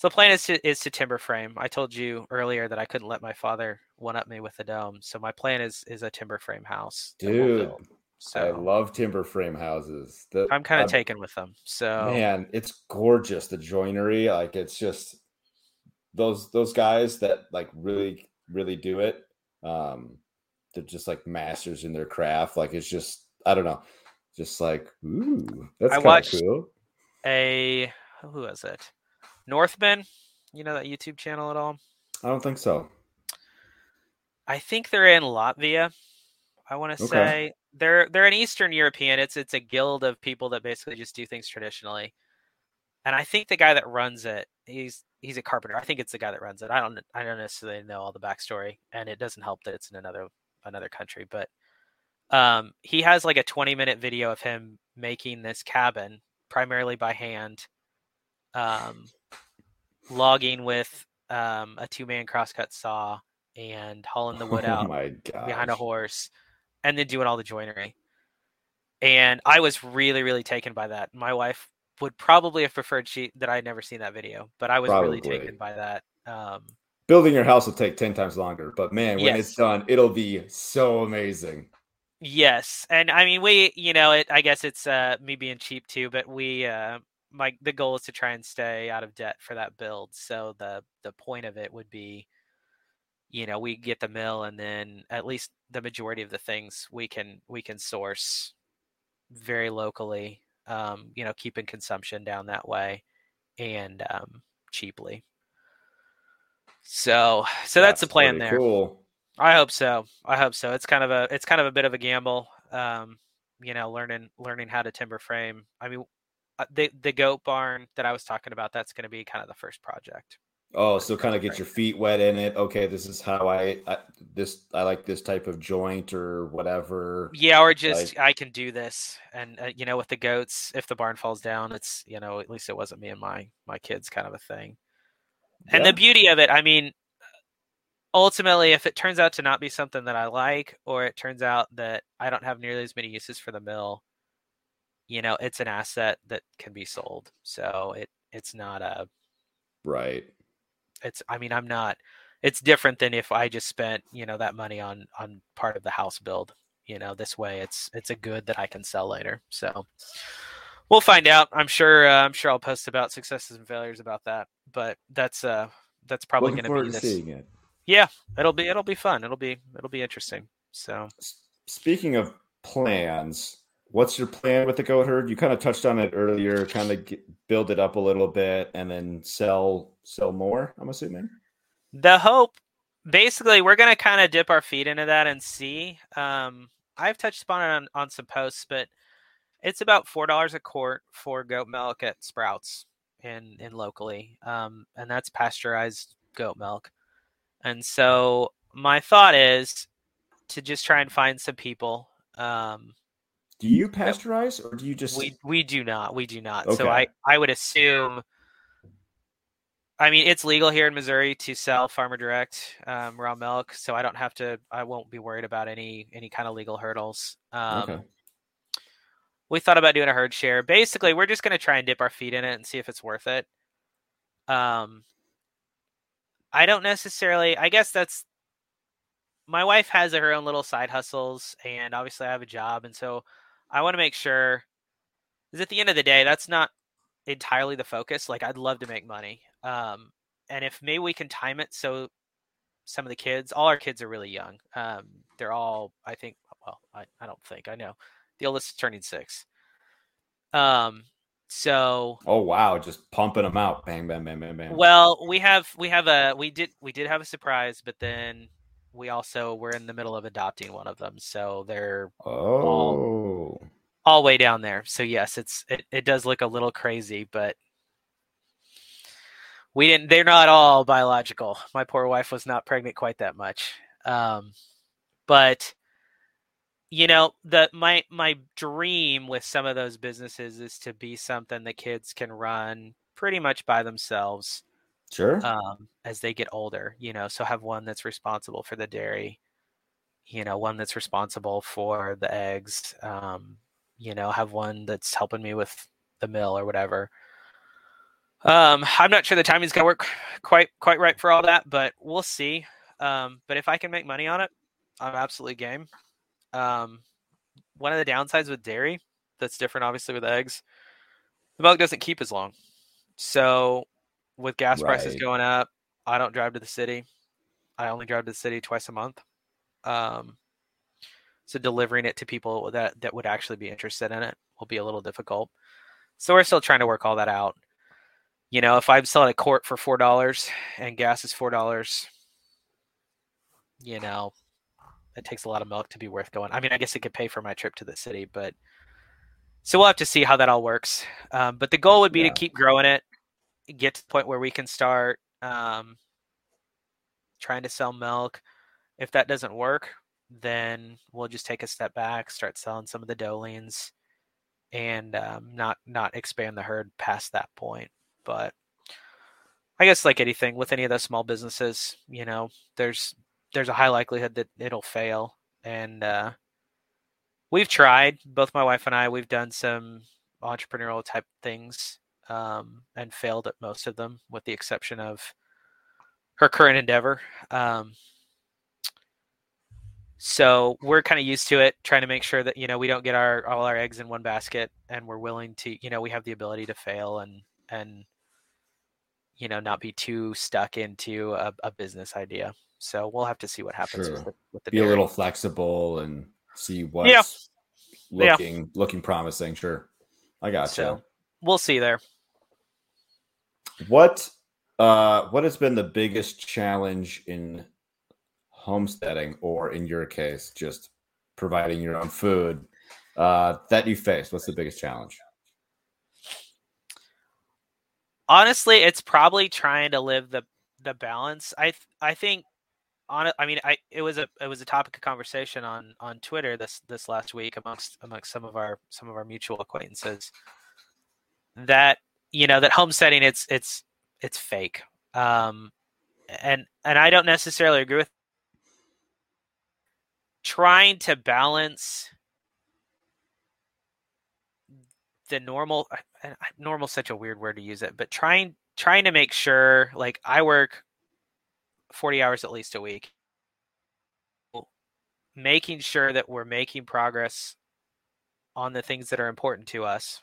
so the plan is to is to timber frame. I told you earlier that I couldn't let my father one up me with the dome, so my plan is is a timber frame house. Dude, build. I love timber frame houses. The- I'm kind of taken with them. So Man, it's gorgeous. The joinery, like it's just those those guys that like really really do it. Um, they're just like masters in their craft. Like it's just I don't know, just like ooh, that's kind of cool. a who was it? Northman. You know that YouTube channel at all? I don't think so. I think they're in Latvia. I want to Okay. say they're they're an Eastern European. It's it's a guild of people that basically just do things traditionally. And I think the guy that runs it, he's he's a carpenter. I think it's the guy that runs it. I don't I don't necessarily know all the backstory, and it doesn't help that it's in another another country. But um, he has like a 20 minute video of him making this cabin primarily by hand, um, logging with um, a two man crosscut saw and hauling the wood oh out god. behind a horse and then doing all the joinery. And I was really, really taken by that. My wife would probably have preferred she that I had never seen that video, but I was really taken by that. Um, Building your house will take 10 times longer, but man, when Yes. it's done, it'll be so amazing. yes, and I mean we, you know, it. I guess it's uh, me being cheap too, but we, uh, my the goal is to try and stay out of debt for that build. So the the point of it would be, you know, we get the mill, and then at least the majority of the things we can we can source very locally. Um, you know, keeping consumption down that way, and um, cheaply. So, so that's, the plan there. Cool. I hope so. I hope so. It's kind of a it's kind of a bit of a gamble. Um, you know, learning learning how to timber frame. I mean, the the goat barn that I was talking about. That's going to be kind of the first project. Oh, so kind of get your feet wet in it. Okay, this is how I, I this I like this type of joint or whatever. Yeah, or just I can do this, and uh, you know, with the goats, if the barn falls down, it's you know, at least it wasn't me and my my kids kind of a thing. And the beauty of it, I mean, ultimately, if it turns out to not be something that I like, or it turns out that I don't have nearly as many uses for the mill, you know, it's an asset that can be sold. So it it's not a right. it's I mean, I'm not it's different than if I just spent, you know, that money on on part of the house build. You know, this way it's it's a good that I can sell later. So we'll find out. I'm sure uh, I'm sure I'll post about successes and failures about that. But that's uh that's probably going to be this. seeing it. Yeah, it'll be it'll be fun. It'll be it'll be interesting. So Speaking of plans, what's your plan with the goat herd? You kind of touched on it earlier. Kind of get, build it up a little bit and then sell sell more. I'm assuming. the hope basically we're going to kind of dip our feet into that and see um i've touched upon it on, on some posts but it's about four dollars a quart for goat milk at sprouts in in locally um and that's pasteurized goat milk and so my thought is to just try and find some people um Do you pasteurize or do you just? we we do not we do not. So i i would assume i mean it's legal here in missouri to sell farmer direct um, raw milk so i don't have to i won't be worried about any any kind of legal hurdles. Um, Okay. we thought about doing a herd share. Basically we're just going to try and dip our feet in it and see if it's worth it. Um i don't necessarily i guess that's my wife has her own little side hustles and obviously i have a job and so i want to make sure because at the end of the day that's not entirely the focus like i'd love to make money um and if maybe we can time it so some of the kids all our kids are really young um they're all i think well i, I don't think i know the oldest is turning six um so Oh wow, just pumping them out. Bang, bang, bang, bang, bang. well, we have we have a we did we did have a surprise, but then we also we're in the middle of adopting one of them, so they're Oh. all way down there. So yes, it's it, it does look a little crazy, but we didn't they're not all biological. My poor wife was not pregnant quite that much. Um but you know, the my my dream with some of those businesses is to be something the kids can run pretty much by themselves Sure. um, as they get older, you know, so have one that's responsible for the dairy, you know, one that's responsible for the eggs, um, you know, have one that's helping me with the mill or whatever. Um, I'm not sure the timing's gonna work quite quite right for all that, but we'll see. Um, but if I can make money on it, I'm absolutely game. Um, one of the downsides with dairy that's different, obviously, with eggs, the milk doesn't keep as long. So, with gas prices going up, I don't drive to the city. I only drive to the city twice a month. Um, so delivering it to people that that would actually be interested in it will be a little difficult. So we're still trying to work all that out. you know, if I'm selling a quart for four dollars and gas is four dollars, you know, it takes a lot of milk to be worth going. I mean, I guess it could pay for my trip to the city, but so we'll have to see how that all works. Um, but the goal would be yeah. to keep growing it, get to the point where we can start um, trying to sell milk. If that doesn't work, then we'll just take a step back, start selling some of the doelings, and um, not not expand the herd past that point. But I guess like anything with any of those small businesses, you know, there's there's a high likelihood that it'll fail, and uh, we've tried. Both my wife and I, we've done some entrepreneurial type things um, and failed at most of them, with the exception of her current endeavor. Um, so we're kind of used to it, trying to make sure that you know we don't get our all our eggs in one basket, and we're willing to you know we have the ability to fail and and you know not be too stuck into a, a business idea. So we'll have to see what happens sure. with the, with the be dairy. a little flexible and see what's yeah. looking yeah. looking promising. Sure, I got so, you. We'll see there. What uh what has been the biggest challenge in homesteading, or in your case, just providing your own food uh, that you face? What's the biggest challenge? Honestly, it's probably trying to live the the balance. I I think on I mean I it was a it was a topic of conversation on on Twitter this this last week amongst amongst some of our some of our mutual acquaintances that you know that homesteading it's it's it's fake. Um and and I don't necessarily agree with trying to balance the normal normal such a weird word to use it but trying trying to make sure like i work 40 hours at least a week. Making sure that we're making progress on the things that are important to us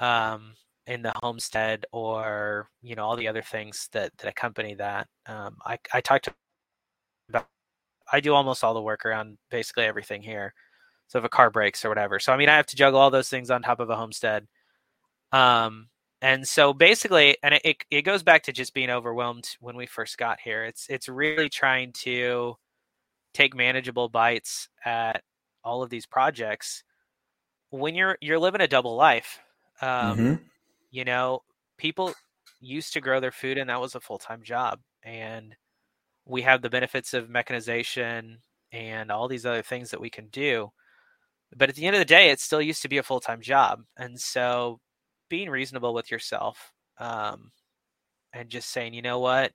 um in the homestead or you know all the other things that that accompany that um i i talked about I do almost all the work around basically everything here. So if a car breaks or whatever. So I mean I have to juggle all those things on top of a homestead. Um and so basically and it, it goes back to just being overwhelmed when we first got here. It's it's really trying to take manageable bites at all of these projects when you're you're living a double life. Um mm-hmm. you know, people used to grow their food and that was a full-time job and we have the benefits of mechanization and all these other things that we can do. But at the end of the day, it still used to be a full time job. And so being reasonable with yourself um, and just saying, you know what,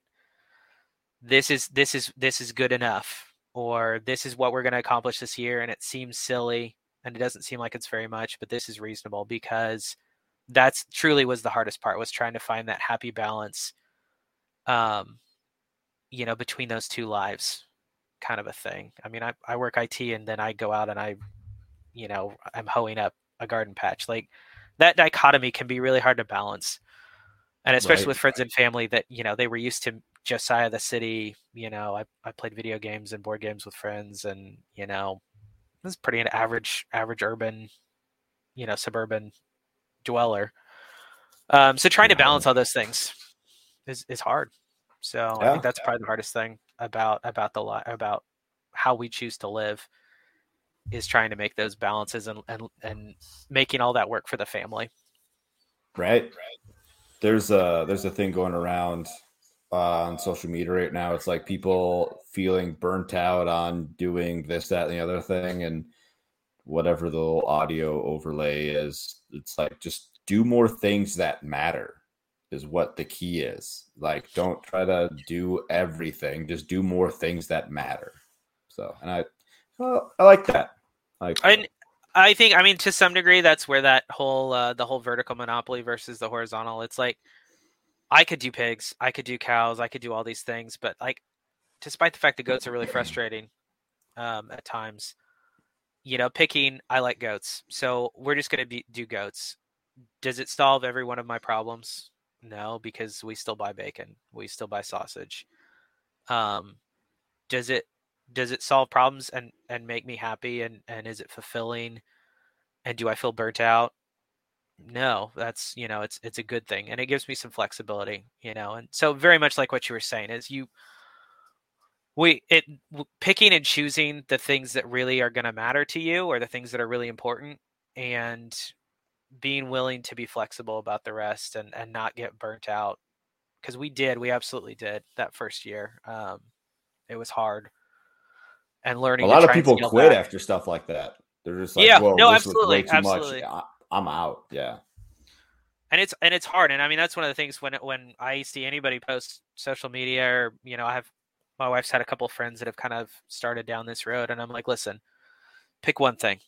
this is this is this is good enough, or this is what we're going to accomplish this year, and it seems silly and it doesn't seem like it's very much, but this is reasonable because that's truly was the hardest part was trying to find that happy balance um, you know, between those two lives kind of a thing. I mean, I, I work IT and then I go out and I, you know, I'm hoeing up a garden patch. Like that dichotomy can be really hard to balance. And especially right. with friends and family that, you know, they were used to Josiah the city, you know, I, I played video games and board games with friends and, you know, this is pretty an average, average urban, you know, suburban dweller. Um, so trying to balance all those things is, is hard. So yeah. I think that's probably the hardest thing about about the li- about how we choose to live is trying to make those balances and and, and making all that work for the family. Right. There's a there's a thing going around uh, on social media right now. It's like people feeling burnt out on doing this, that, and the other thing, and whatever the audio overlay is. It's like just do more things that matter is what the key is. Like, don't try to do everything. Just do more things that matter. So, and I, well, I like that. I like and I think, I mean, to some degree, that's where that whole uh, the whole vertical monopoly versus the horizontal. It's like I could do pigs, I could do cows, I could do all these things, but like, despite the fact that goats are really frustrating um, at times, you know, picking, I like goats, so we're just gonna be, do goats. Does it solve every one of my problems? No, because we still buy bacon. We still buy sausage. Um, does it does it solve problems and and make me happy and and is it fulfilling? And do I feel burnt out? no, that's you know, it's it's a good thing, and it gives me some flexibility, you know, and so very much like what you were saying is you we it picking and choosing the things that really are going to matter to you or the things that are really important and being willing to be flexible about the rest and and not get burnt out. Because we did we absolutely did that first year. Um it was hard. And learning a lot of people quit back. after stuff like that. They're just like yeah no absolutely absolutely. Much. i'm out. Yeah. And it's and it's hard and i mean that's one of the things when when i see anybody post social media or you know i have my wife's had a couple of friends that have kind of started down this road and i'm like listen pick one thing.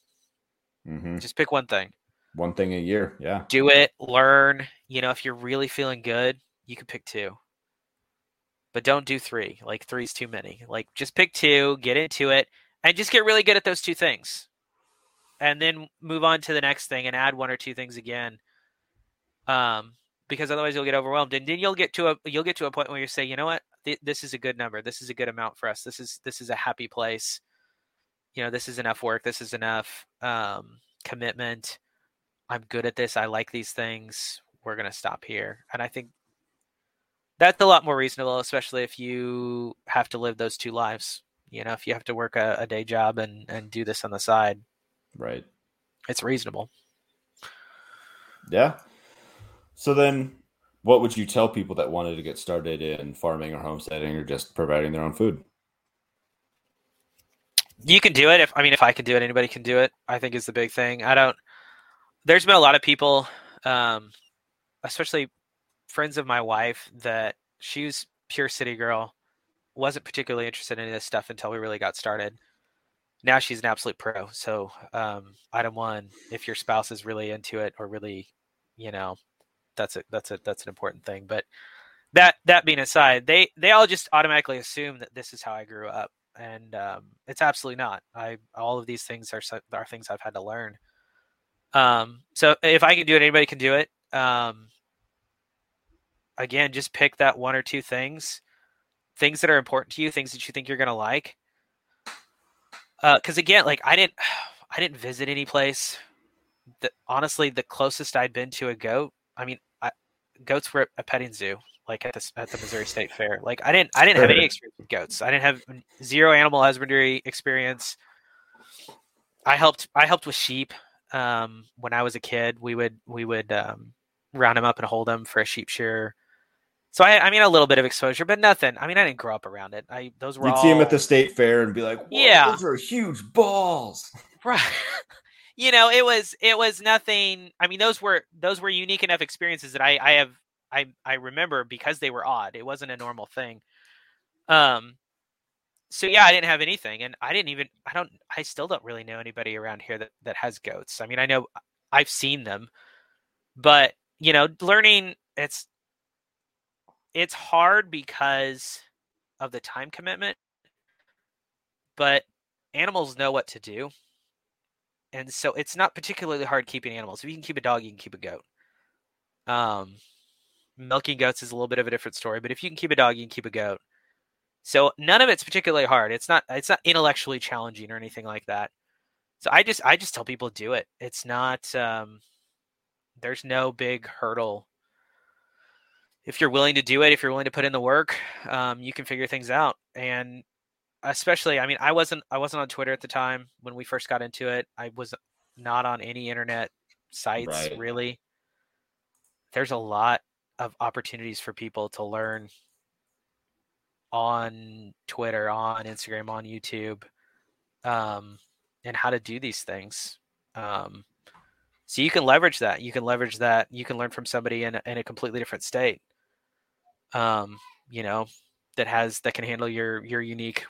Mm-hmm. just pick one thing. One thing a year yeah. Do it learn you know if you're really feeling good you can pick two. But don't do three like three's too many. Like just pick two get into it and just get really good at those two things. And then move on to the next thing and add one or two things again. Um because otherwise you'll get overwhelmed and then you'll get to a you'll get to a point where you say you know what this is a good number. This is a good amount for us. This is this is a happy place. You know, this is enough work. This is enough um, commitment. I'm good at this. I like these things. We're gonna stop here. And I think that's a lot more reasonable, especially if you have to live those two lives. You know, if you have to work a, a day job and and do this on the side, right? It's reasonable. Yeah. So then what would you tell people that wanted to get started in farming or homesteading or just providing their own food? You can do it. If I mean, if I can do it, anybody can do it. I think is the big thing. I don't. There's been a lot of people, um, especially friends of my wife, that she was pure city girl, wasn't particularly interested in this stuff until we really got started. Now she's an absolute pro. So, um, item one: if your spouse is really into it or really, you know, that's a that's a that's an important thing. But that that being aside, they they all just automatically assume that this is how I grew up, and um, it's absolutely not. I all of these things are are things I've had to learn. Um, so if I can do it, anybody can do it. Um, again, just pick that one or two things, things that are important to you, things that you think you're gonna like. Uh because uh, again, like I didn't, I didn't visit any place. That honestly, the closest I'd been to a goat I mean, I, goats were at a petting zoo, like at the at the Missouri State Fair. Like I didn't I didn't have any experience with goats. I didn't have zero animal husbandry experience. I helped I helped with sheep um, when I was a kid. We would we would um, round them up and hold them for a sheep shear. So I, I mean, a little bit of exposure, but nothing. I mean, I didn't grow up around it. I those were you'd all... see them at the state fair and be like, "Yeah, those are huge balls." Right you know, it was it was nothing. I mean, those were those were unique enough experiences that I I have I I remember because they were odd. It wasn't a normal thing. Um. So yeah, I didn't have anything, and I didn't even I don't I still don't really know anybody around here that that has goats. I mean, I know I've seen them, but you know, learning it's it's hard because of the time commitment. But animals know what to do and so it's not particularly hard keeping animals. If you can keep a dog, you can keep a goat. Um, milking goats is a little bit of a different story, but if you can keep a dog, you can keep a goat. So none of it's particularly hard. It's not it's not intellectually challenging or anything like that. So I just I just tell people do it. It's not um, there's no big hurdle. If you're willing to do it, if you're willing to put in the work, um, you can figure things out. And especially i mean i wasn't i wasn't on twitter at the time when we first got into it. I was not on any internet sites right. really. There's a lot of opportunities for people to learn on twitter on instagram on youtube um, and how to do these things. Um, so you can leverage that. You can leverage that. You can learn from somebody in a, in a completely different state um, you know that has that can handle your your unique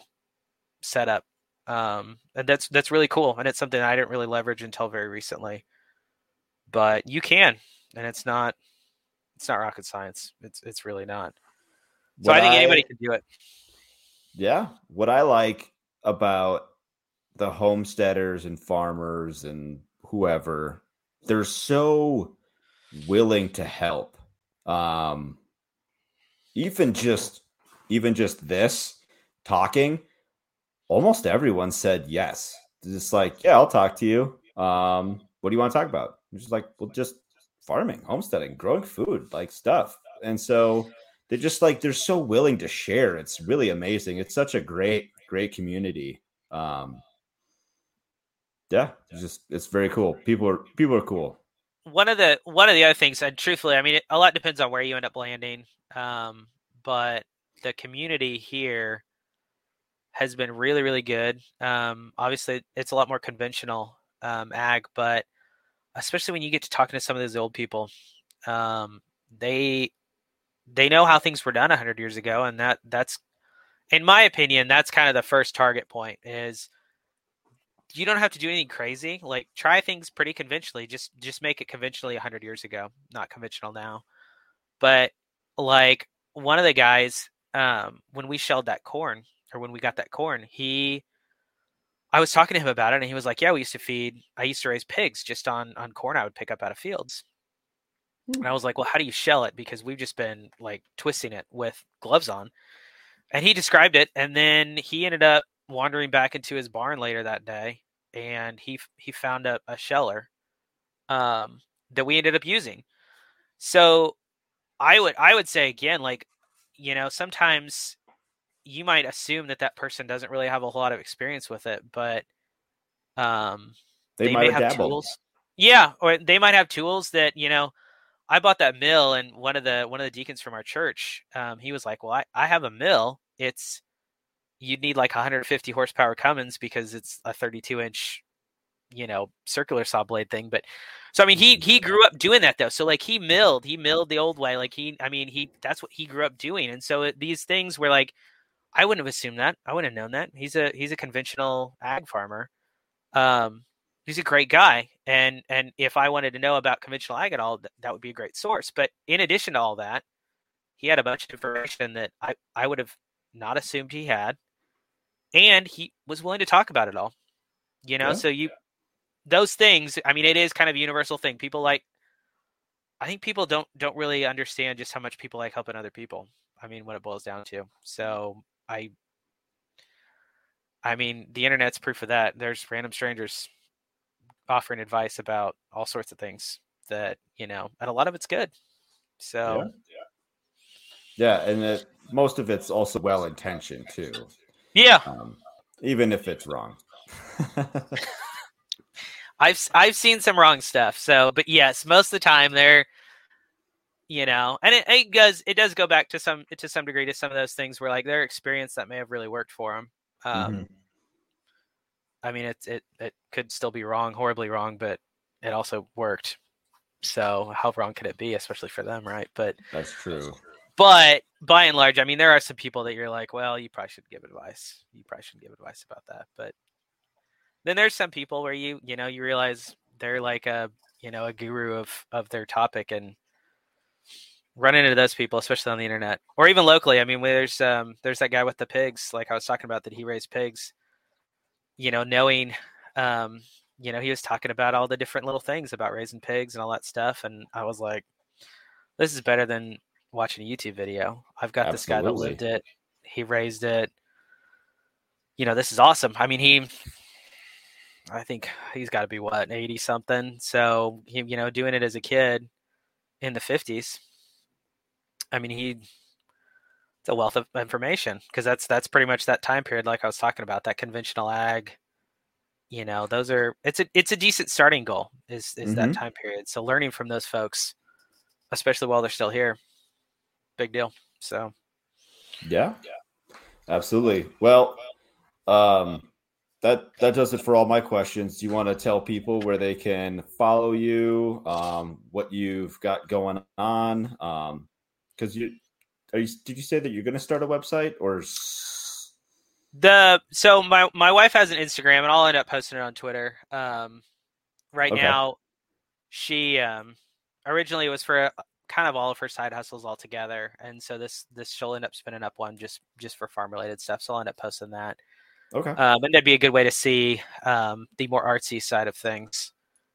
setup. Um, and that's that's really cool, and it's something I didn't really leverage until very recently. But you can, and it's not it's not rocket science. It's it's really not. So what I think I, anybody can do it. Yeah, what I like about the homesteaders and farmers and whoever, they're so willing to help. Um, even just even just this talking almost everyone said yes. Just like, yeah, I'll talk to you. Um, what do you want to talk about? I'm just like, well, just farming, homesteading, growing food, like stuff. And so they're just like they're so willing to share. It's really amazing. It's such a great, great community. Um, yeah, it's just it's very cool. People are people are cool. One of the one of the other things, and truthfully, I mean, a lot depends on where you end up landing. Um, but the community here has been really, really good. Um, obviously, it's a lot more conventional um, ag, but especially when you get to talking to some of those old people, um, they they know how things were done hundred years ago, and that that's, in my opinion, that's kind of the first target point. Is you don't have to do anything crazy. Like try things pretty conventionally. Just just make it conventionally hundred years ago, not conventional now. But like one of the guys, um, when we shelled that corn or when we got that corn, he I was talking to him about it, and he was like, "Yeah, we used to feed. I used to raise pigs just on on corn I would pick up out of fields." Mm. And I was like, "Well, how do you shell it? Because we've just been like twisting it with gloves on." And he described it, and then he ended up wandering back into his barn later that day, and he he found a, a sheller um, that we ended up using. So I would I would say again, like you know, sometimes you might assume that that person doesn't really have a whole lot of experience with it, but um, they, they might have, have tools. Yeah, or they might have tools that you know. I bought that mill, and one of the one of the deacons from our church, um, he was like, "Well, I, I have a mill. It's you'd need like 150 horsepower Cummins because it's a 32 inch, you know, circular saw blade thing. But so I mean, he he grew up doing that though. So like he milled, he milled the old way. Like he, I mean, he that's what he grew up doing. And so it, these things were like I wouldn't have assumed that. I wouldn't have known that. He's a he's a conventional ag farmer. Um, he's a great guy, and and if I wanted to know about conventional ag at all, that, that would be a great source. But in addition to all that, he had a bunch of information that I I would have not assumed he had, and he was willing to talk about it all. You know, yeah. so you those things. I mean, it is kind of a universal thing. People like. I think people don't don't really understand just how much people like helping other people. I mean, what it boils down to. So I I mean, the internet's proof of that. There's random strangers offering advice about all sorts of things that, you know, and a lot of it's good. So Yeah, yeah and it, most of it's also well intentioned too. Yeah. Um, even if it's wrong. I've I've seen some wrong stuff. So, but yes, most of the time they're you know and it, it does it does go back to some to some degree to some of those things where like their experience that may have really worked for them um mm-hmm. i mean it, it it could still be wrong horribly wrong but it also worked. So how wrong could it be especially for them right? But that's true. but by and large i mean there are some people that you're like well you probably should give advice. You probably shouldn't give advice about that. But then there's some people where you you know you realize they're like a you know a guru of of their topic and run into those people, especially on the internet or even locally. I mean, there's um, there's that guy with the pigs, like I was talking about, that he raised pigs. You know, knowing, um, you know, he was talking about all the different little things about raising pigs and all that stuff, and I was like, this is better than watching a YouTube video. I've got Absolutely. this guy that lived it. He raised it. You know, this is awesome. I mean, he. I think he's got to be what eighty something. So he, you know, doing it as a kid in the fifties I mean, he it's a wealth of information because that's that's pretty much that time period, like I was talking about, that conventional ag. You know, those are it's a it's a decent starting goal is is mm-hmm. that time period. So learning from those folks, especially while they're still here, big deal. So, yeah, yeah, absolutely. Well, um, that that does it for all my questions. Do you want to tell people where they can follow you, um, what you've got going on, um, because you are you did you say that you're going to start a website or the so my my wife has an Instagram and I'll end up posting it on Twitter. Um, right okay. now, she um originally it was for kind of all of her side hustles all together, and so this this she'll end up spinning up one just just for farm related stuff. So I'll end up posting that. Okay. Um, and that'd be a good way to see um, the more artsy side of things.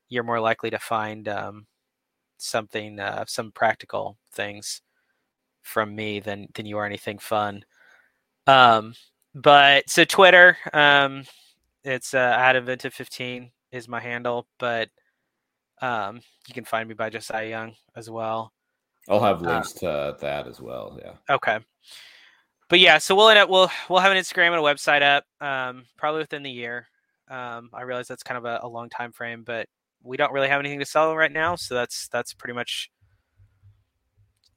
You're more likely to find um, something, uh, some practical things from me than than you are anything fun. Um, but so Twitter, um, it's uh, at inventive fifteen is my handle, but Um, you can find me by Josiah Young as well. I'll have uh, links uh, to that as well. Yeah. Okay. But yeah, so we'll end up we'll we'll have an Instagram and a website up um, probably within the year. Um, I realize that's kind of a, a, long time frame, but we don't really have anything to sell right now, so that's that's pretty much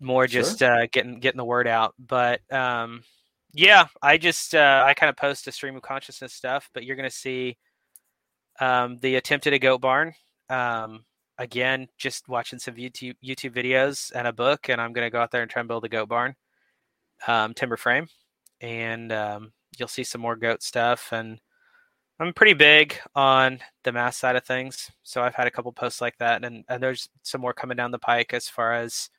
more just sure. uh, getting getting the word out. But um, yeah, I just uh, I kind of post a stream of consciousness stuff, but you're gonna see um, the attempt at a goat barn. Um, again, just watching some YouTube YouTube videos and a book, and I'm gonna go out there and try and build a goat barn, um, timber frame, and um, you'll see some more goat stuff. And I'm pretty big on the mass side of things, so I've had a couple posts like that, and and there's some more coming down the pike as far as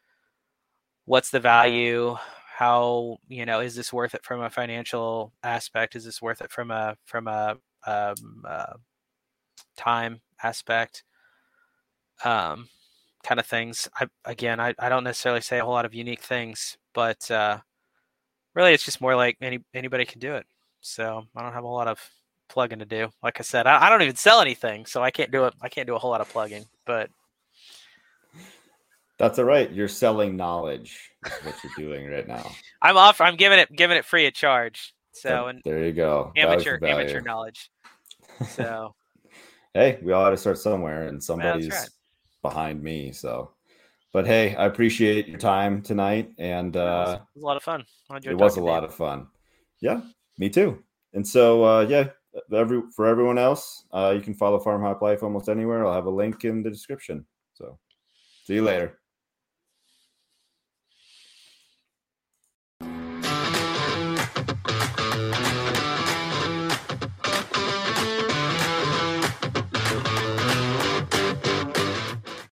what's the value? How you know is this worth it from a financial aspect? Is this worth it from a from a um, uh, time aspect? Um, kind of things. I, again I, I don't necessarily say a whole lot of unique things but uh, really it's just more like any anybody can do it. So i don't have a lot of plugging to do. Like i said I, I don't even sell anything so i can't do it i can't do a whole lot of plugging but that's all right. You're selling knowledge. what you're doing right now. I'm off. I'm giving it giving it free of charge. So and there you go. Amateur amateur knowledge. So hey, we all had to start somewhere, and somebody's right. behind me. So, but hey, I appreciate your time tonight, and uh, it was a lot of fun. It was a lot of fun. Yeah, me too. And so, uh, yeah, every for everyone else, uh, you can follow Farm Hop Life almost anywhere. I'll have a link in the description. So, see you later.